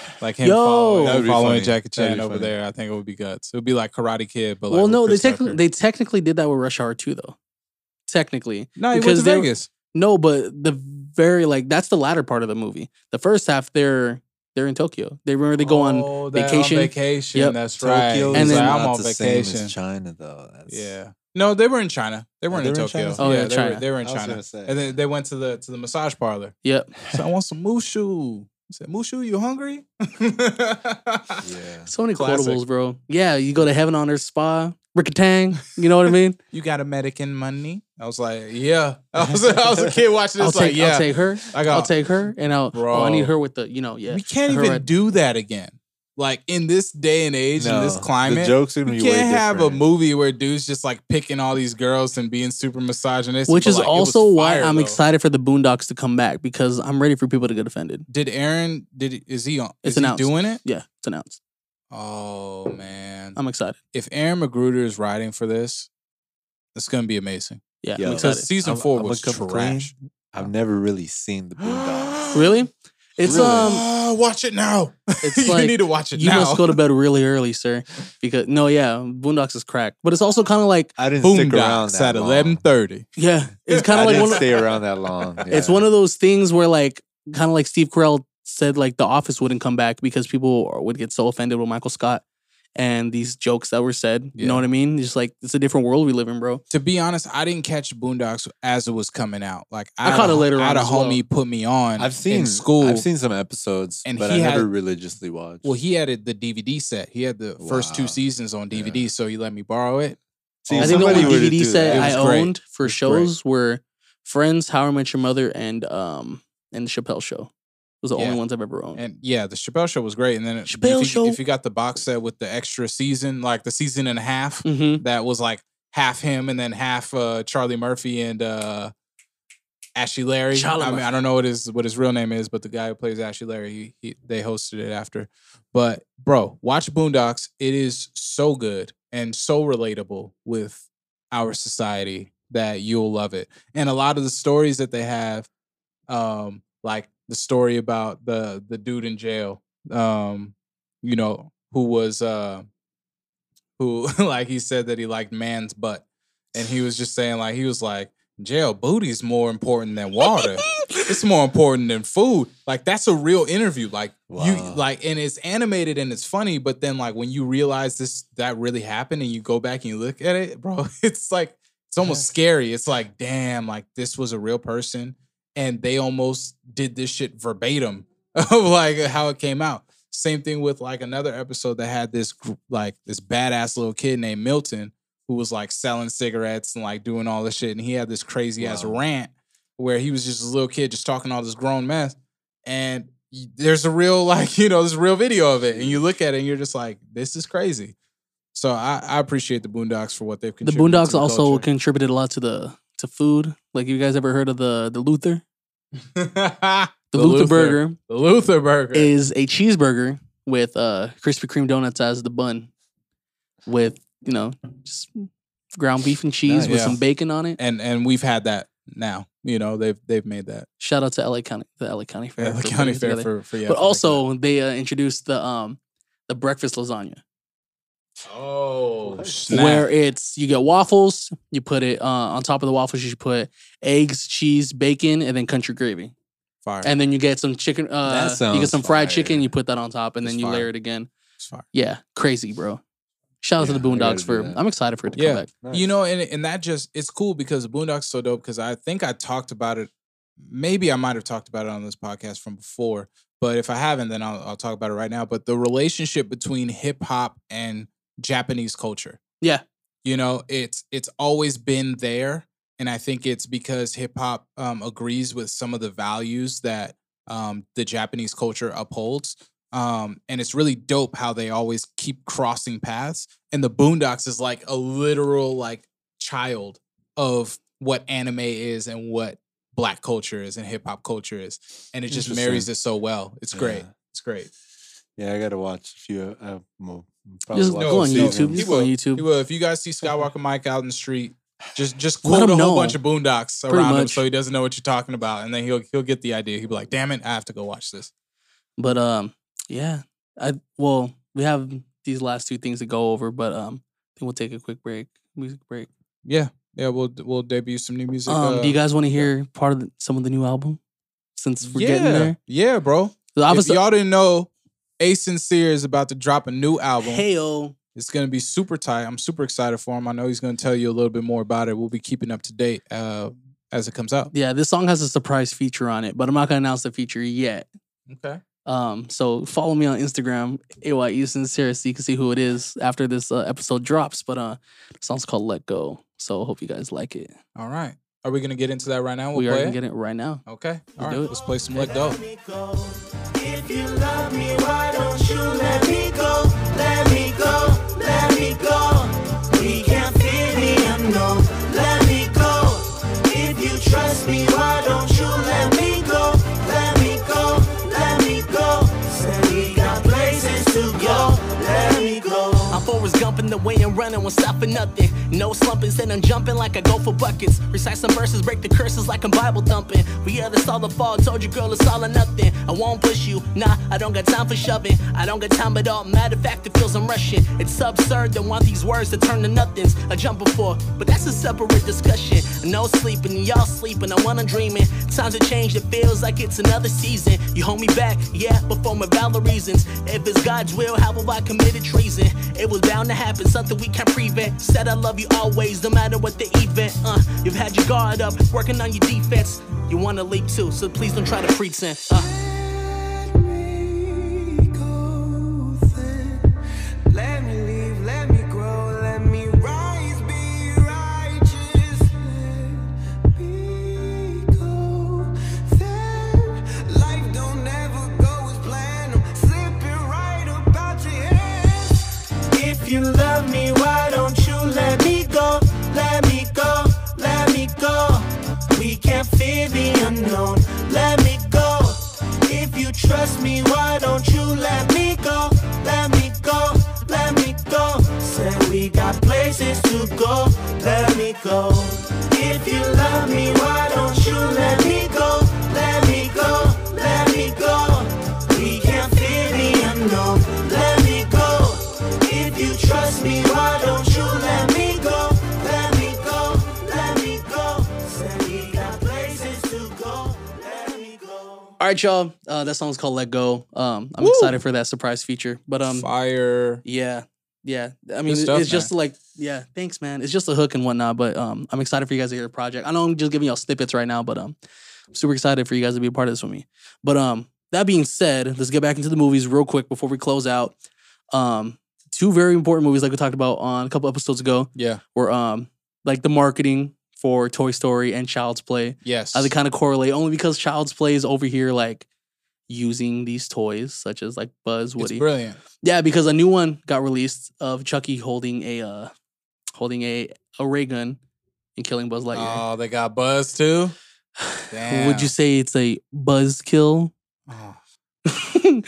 like him Yo! following, That would be following funny. Jackie That'd Chan be over funny. there. I think it would be guts. It would be like Karate Kid, but like well, with no, they Chris technically they technically did that with Rush Hour too, though. Technically, no, he because went to they- Vegas. no, but the very like that's the latter part of the movie. The first half, they're they're in Tokyo. They remember they go on Oh, they're vacation. vacation. Yep. That's right. Tokyo And is then- like, not I'm on the same vacation. as China though. That's, Yeah. No, they were in China. They oh, weren't they in were in Tokyo. China? Oh, yeah, they China. Were, they were in I was China. gonna say. And then they went to the to the massage parlor. Yep. So I want some mushu. Said, Mushu, you hungry? Yeah. So many Classic. quotables, bro. Yeah, you go to Heaven on Earth Spa, Rickatang. You know what I mean? you got American money? I was like, yeah. I was, I was a kid watching I'll this, take like, yeah. I'll take her. I got- I'll take her, and I'll. Oh, I need her with the you know yeah. we can't even red- do that again. Like in this day and age, in this climate, the jokes are you can't have a movie where dudes just like picking all these girls and being super misogynistic. Which is like, it was also why fire, I'm though. excited for the Boondocks to come back because I'm ready for people to get offended. Did Aaron? Did is he on? It's is he announced. doing it? Yeah, it's announced. Oh man! I'm excited. if Aaron McGruder is writing for this, it's gonna be amazing. Yeah, Yo, I'm Because excited. season four I'm was gonna come trash. I've never really seen the Boondocks. Really? It's Really? um Ah, watch it now. It's you like, need to watch it you now. must go to bed really early, sir. Because no, yeah, Boondocks is crack. But it's also kind of like I didn't stick around Boondocks that at long. eleven thirty. yeah, it's kind of like didn't one. Of, stay around that long. It's one of those things where like kind of like Steve Carell said like The Office wouldn't come back because people would get so offended with Michael Scott and these jokes that were said. You know what I mean? Just like it's a different world we live in, bro. To be honest, I didn't catch Boondocks as it was coming out. Like I had caught a- it later I had on a as well. homie put me on. I've seen in school. I've seen some episodes, And but he I never religiously watched. Well, he had the DVD set. He had the first two seasons on DVD, so he let me borrow it. See, I think the only DVD set I was great. owned for It was shows were Friends, How I Met Your Mother, and um and the Chappelle Show. Those are the Yeah. only ones I've ever owned. And yeah, the Chappelle show was great. And then Chappelle if, you, Show. if you got the box set with the extra season, like the season and a half, mm-hmm. that was like half him and then half uh, Charlie Murphy and uh, Ashy Larry. Charlie I mean, I don't know what his what his real name is, but the guy who plays Ashy Larry, he, he they hosted it after. But bro, watch Boondocks. It is so good and so relatable with our society that you'll love it. And a lot of the stories that they have, um, like the story about the the dude in jail, um, you know, who was uh who like he said that he liked man's butt. And he was just saying like he was like, jail booty's more important than water. it's more important than food. Like that's a real interview. Like you like and it's animated and it's funny, but then like when you realize this that really happened and you go back and you look at it, bro, it's like it's almost scary. It's like, damn, like this was a real person and they almost did this shit verbatim of like how it came out. Same thing with like another episode that had this like this badass little kid named Milton who was like selling cigarettes and like doing all this shit, and he had this crazy ass Wow. rant where he was just a little kid just talking all this grown mess, and there's a real like you know there's a real video of it, and you look at it and you're just like, this is crazy. So I, I appreciate the Boondocks for what they've The contributed. to Boondocks the also culture. contributed a lot to the to food. Like you guys ever heard of the the Luther? The, The, Luther, Burger the Luther Burger is a cheeseburger with uh Krispy Kreme donuts as the bun, with you know just ground beef and cheese with Yeah. some bacon on it. and and we've had that now. You know they've they've made that Shout out to LA County, the LA County Fair, for county fair together. for for yeah. but for also they uh, introduced the um the breakfast lasagna. That. oh snap. where it's you get waffles, you put it uh, on top of the waffles, you should put eggs, cheese, bacon, and then country gravy, fire and then you get some chicken. Uh, you get some fried fire. chicken, you put that on top, and It's then you fire. layer it again. It's fire. Yeah, crazy, bro. Shout out Yeah, to the Boondocks for. that. I'm excited for it to Yeah. come back. You know, and and that just it's cool because the Boondocks is so dope because I think I talked about it. Maybe I might have talked about it on this podcast from before, but if I haven't, then I'll, I'll talk about it right now. But the relationship between hip hop and Japanese culture, Yeah, you know, it's it's always been there, and I think it's because hip hop um, agrees with some of the values that um, the Japanese culture upholds. Um, and it's really dope how they always keep crossing paths. And the Boondocks is like a literal like child of what anime is and what black culture is and hip hop culture is. And it just marries it so well. It's great. Yeah. It's great. Yeah, I gotta watch a few. Uh, more, just watch go on few YouTube. seasons. Just go on. YouTube. He will. If you guys see Skywalker Mike out in the street, just just quote a whole know. bunch of boondocks Pretty around him so he doesn't know what you're talking about. And then he'll he'll get the idea. He'll be like, damn it, I have to go watch this. but um, yeah, I well, we have these last two things to go over, but um, I think we'll take a quick break, music break. Yeah. Yeah, we'll we'll debut some new music. Um, uh, do you guys want to hear part of the, some of the new album? Since we're yeah, getting there, Yeah, bro. So I if y'all didn't know, A Sincere is about to drop a new album. Heyo. It's gonna be super tight. I'm super excited for him. I know he's gonna tell you a little bit more about it. We'll be keeping up to date uh, as it comes out. Yeah, this song has a surprise feature on it, but I'm not gonna announce the feature yet. Okay. Um, so follow me on Instagram, AYE Sincere, so you can see who it is after this uh, episode drops. But uh, the song's called "Let Go," so hope you guys like it. All right. Are we gonna get into that right now? We'll we are gonna get it right now. Okay. We'll All right. do it. Let's play some Let Go. If you love me, why don't you let me go? Let me go, let me go. We can't fear the unknown. Let Forrest Gump way and running, won't stop for nothing. No slumping, said I'm jumping like I go for buckets. Recite some verses, break the curses like I'm Bible thumping. We other saw the fall, told you girl it's all or nothing. I won't push you, nah, I don't got time for shoving. I don't got time at all, matter of fact, it feels I'm rushing. It's absurd to want these words to turn to nothings. I jump before, but that's a separate discussion. No sleeping, y'all sleeping, I wanna dreaming. Times have changed, it feels like it's another season. You hold me back, yeah, but for my valid reasons. If it's God's will, how have I committed treason? It was bound to happen, something we can't prevent. Said I love you always, no matter what the event. Uh, you've had your guard up, working on your defense. You wanna leap too, so please don't try to pretend. Uh. The unknown. Let me go. If you trust me, why don't you let me go? Let me go, let me go. Say we got places to go. Let me go. If you love me, why don't you let me right, y'all. Uh, that song's called "Let Go." Um, I'm Woo! excited for that surprise feature. But um, Fire. yeah, yeah. I mean, stuff, it's just like, yeah. Thanks, man. It's just a hook and whatnot. But um, I'm excited for you guys to hear the project. I know I'm just giving y'all snippets right now, but um, I'm super excited for you guys to be a part of this with me. But um, that being said, let's get back into the movies real quick before we close out. Um, two very important movies, like we talked about on a couple episodes ago, Yeah. were um, like the marketing for Toy Story and Child's Play. Yes. How they kind of correlate only because Child's Play is over here like using these toys such as like Buzz, it's Woody. brilliant. Yeah, because a new one got released of Chucky holding a uh holding a a ray gun and killing Buzz Lightyear. Oh, they got Buzz too. Would you say it's a buzz kill? Oh,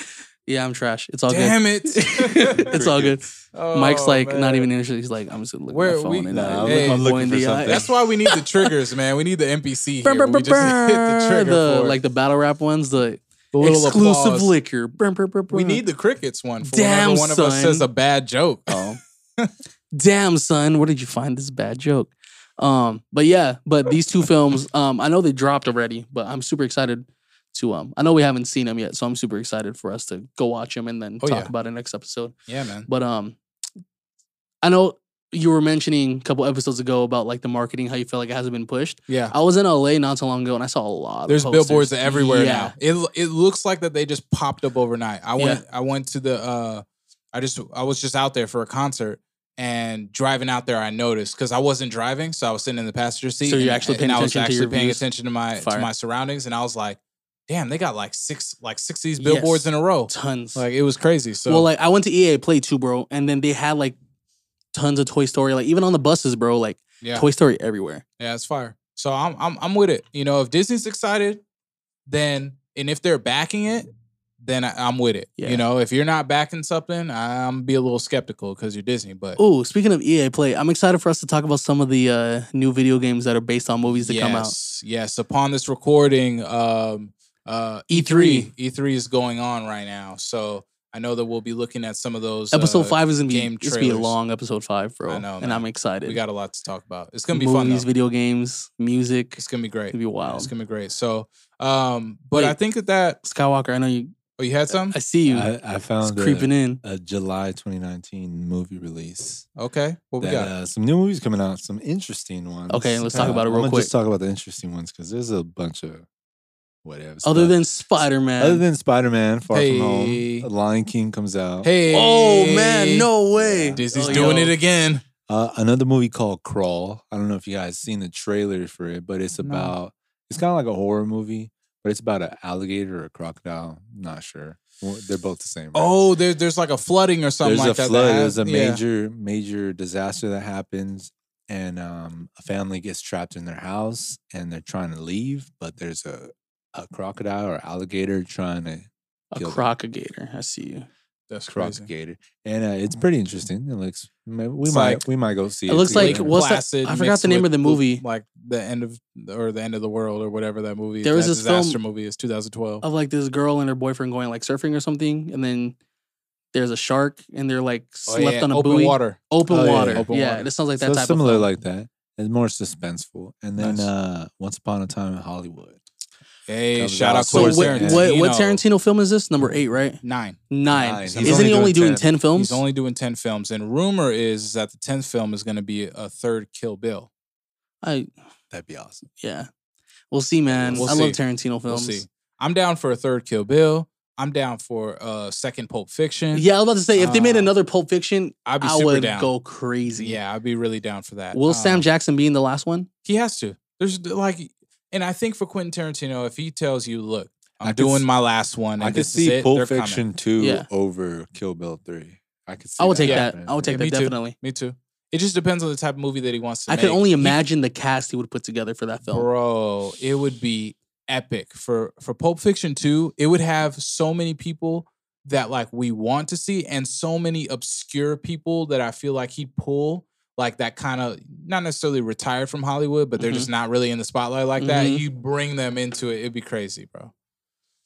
yeah, I'm trash. It's all good. damn good. it! it's all good. Mike's Oh, like not even interested. He's like, I'm just gonna look Where at my we- phone and Nah, I I'm- Hey, I'm looking in for something. eye. That's why we need the triggers, man. We need the NPC Brr, here. brr, We just hit the trigger the- for it. like the battle rap ones, the, The little exclusive applause. liquor. Brr, brr, brr, We need the crickets one for Damn, whenever one of us son. says a bad joke. Oh. Damn, son, where did you find this bad joke? Um, but yeah, but these two films, um, I know they dropped already, but I'm super excited to um I know we haven't seen them yet, so I'm super excited for us to go watch them and then Oh, talk yeah. about it next episode. Yeah, man. But um I know you were mentioning a couple episodes ago about like the marketing, how you feel like it hasn't been pushed. Yeah. I was in LA not so long ago and I saw a lot. There's of posters. billboards everywhere yeah. now. It it looks like that they just popped up overnight. I Yeah. went I went to the uh I just I was just out there for a concert and driving out there I noticed because I wasn't driving, so I was sitting in the passenger seat. So you're and- actually paying and I was attention to actually paying attention to my Fire. to my surroundings and I was like, damn, they got like six like six of these billboards Yes. in a row. Tons. Like it was crazy. So well, like I went to EA Play too, bro, and then they had like tons of Toy Story, like even on the buses, bro, like yeah. Toy Story everywhere. Yeah, it's fire. So I'm I'm I'm with it. You know, if Disney's excited, then and if they're backing it, then I, I'm with it. Yeah. You know, if you're not backing something, I'm be a little skeptical because you're Disney. But Oh, speaking of EA Play, I'm excited for us to talk about some of the uh, new video games that are based on movies that yes, come out. yes. Upon this recording, um, uh, E3. E3 is going on right now. So I know that we'll be looking at some of those. Episode uh, five is gonna be game it's gonna be a long episode five, bro. I know, and man. I'm excited. We got a lot to talk about. It's gonna be movies, fun. Though. video games, music. It's gonna be great. It's gonna be wild. It's gonna be great. So, um, but Wait. I think that that. Skywalker, I know you. Oh, you had some? I see you. I, I it's found a, creeping in. a July 2019 movie release. Okay. What we got? uh, some new movies coming out, some interesting ones. Okay, let's talk Uh, about it I'm real gonna quick. Just talk about the interesting ones because there's a bunch of whatever. Other than Spider Man. other than Spider Man, Far Hey. From Home, Lion King comes out. Hey. oh man, no way. Yeah. Disney's Oh, doing yo. it again. Uh, another movie called Crawl. I don't know if you guys seen the trailer for it, but it's No. about it's kind of like a horror movie, but it's about an alligator or a crocodile. Not sure. Well, They're both the same. right? Oh, there, there's like a flooding or something there's like a that. that flood. has- There's a yeah. major major disaster that happens, and um, a family gets trapped in their house, and they're trying to leave, but there's a a crocodile or alligator trying to A kill them. crocagator. I see you. That's crazy. crocodile, and uh, it's pretty interesting. It looks. We It's might like- we might go see it. It looks like together. what's that- I forgot the name of the the- movie. like the end of or the end of the world or whatever that movie. There was that this film- disaster movie is 2012. Of like this girl and her boyfriend going like surfing or something, and then there's a shark and they're like Oh, left yeah, on a open buoy. water. Open Oh, yeah, water. yeah. Open yeah, water. it sounds like that so type similar of film. like that. It's more suspenseful, and then Nice. uh, Once Upon a Time in Hollywood. Hey, Comes shout out out So Quentin what, Tarantino. what what Tarantino. Tarantino film is this? Number eight, right? Nine. Nine. Nine. Isn't only he only doing doing 10. ten films? He's only doing 10 films. And rumor is that the 10th film is going to be a third Kill Bill. I That'd be awesome. yeah. We'll see, man. We'll I love see. Tarantino We'll films. see. I'm down for a third Kill Bill. I'm down for a second Pulp Fiction. Yeah, I was about to say if they made Uh, another Pulp Fiction, I'd be I super would down. go crazy. Yeah, I'd be really down for that. Will Sam Um, Jackson be in the last one? He has to. There's like, and I think for Quentin Tarantino, if he tells you, "Look, I'm I doing s- my last one," and I could this is see it, Pulp they're coming. Fiction two Yeah. over Kill Bill three. I could. See I would take Yeah. that. I would take Yeah, that me too. definitely. Me too. It just depends on the type of movie that he wants to I make. could only He- imagine the cast he would put together for that film. Bro, it would be epic for for Pulp Fiction 2. It would have so many people that like we want to see and so many obscure people that I feel like he'd pull like that kind of not necessarily retired from Hollywood, but they're Mhm. just not really in the spotlight like that. Mhm. You bring them into it, it'd be crazy, bro.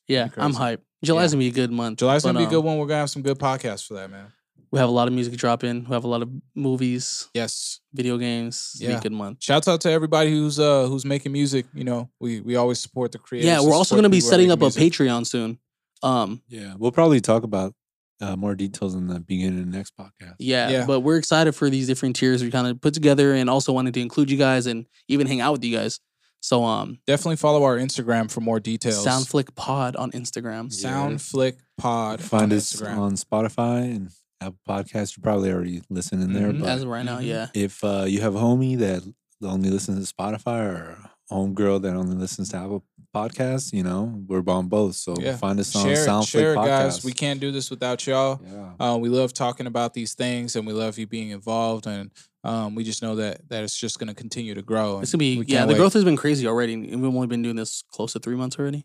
Yeah, Be I'm hyped. July's Yeah. gonna be a good month. July's but, gonna be a um, good one. We're gonna have some good podcasts for that, man. We have a lot of music dropping. We have a lot of movies, Yes. video games. It's be Yeah. a good month. Shouts out to everybody who's uh who's making music. You know, we we always support the creators. Yeah, we're also gonna be people who are setting up a. Patreon soon. Um, Yeah, we'll probably talk about uh, more details in the beginning of the next podcast. yeah, Yeah. but we're excited for these different tiers we kind of put together, and also wanted to include you guys and even hang out with you guys. So, um, Definitely follow our Instagram for more details. Soundflick Pod on Instagram. Soundflick Pod. Find on us Instagram. on Spotify and Apple Podcasts. You're probably already listening there, Mhm. but As of right now, Mhm. yeah. if uh, you have a homie that that only listens to Spotify or a homegirl that only listens to Apple Podcasts, you know, we're on both. So Yeah. find us on share it, Soundflick share it, Podcast. guys. We can't do this without y'all. Yeah. Uh, we love talking about these things, and we love you being involved. And um, we just know that that it's just going to continue to grow. It's gonna be yeah. The wait. growth has been crazy already. and We've only been doing this close to three months already.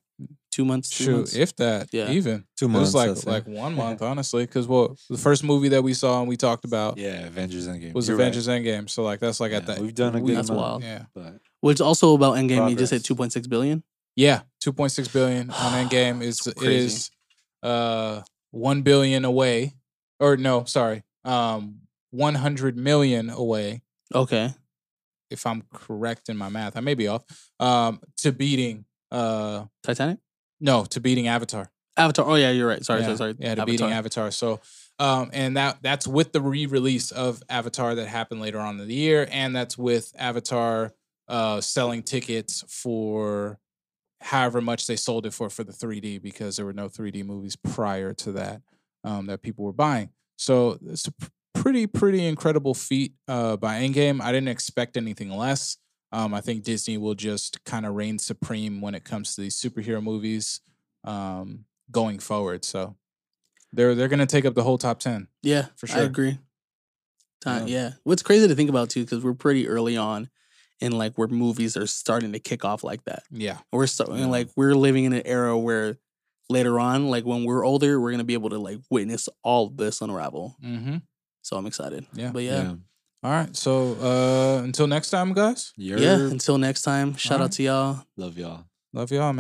Two months. Three Shoot, months. if that, Yeah. even Two it months. was like that's it. like one month, honestly. Because well, the first movie that we saw and we talked about yeah, Avengers Endgame. was You're right. Avengers Endgame. So like that's like at that. We've done a we- good That's amount. wild. Yeah, But Which is also about Endgame. You just hit two point six billion. yeah, two point six billion on Endgame is it crazy. is uh one billion away, or no, sorry, um one hundred million away. Okay. If I'm correct in my math, I may be off. Um, to beating uh Titanic. no to beating Avatar. Avatar. Oh yeah, you're right. Sorry, yeah, sorry, sorry. Yeah, to beating Avatar. So, um, and that that's with the re-release of Avatar that happened later on in the year, and that's with Avatar uh, selling tickets for however much they sold it for for the 3D because there were no 3D movies prior to that um, that people were buying. So it's a pretty pretty incredible feat uh, by Endgame. I didn't expect anything less. Um, I think Disney will just kind of reign supreme when it comes to these superhero movies. Um, going forward. So they're they're gonna take up the whole top ten. Yeah, For sure. I agree. Time, Yeah. yeah. What's crazy to think about too, because we're pretty early on in like where movies are starting to kick off like that. Yeah, We're starting Yeah. like we're living in an era where later on, like when we're older, we're gonna be able to like witness all this unravel. mm-hmm. So I'm excited. Yeah. But yeah. All right. So uh until next time, guys. Yeah. Yeah. Until next time, shout Alright. out to y'all. Love y'all. Love y'all, man.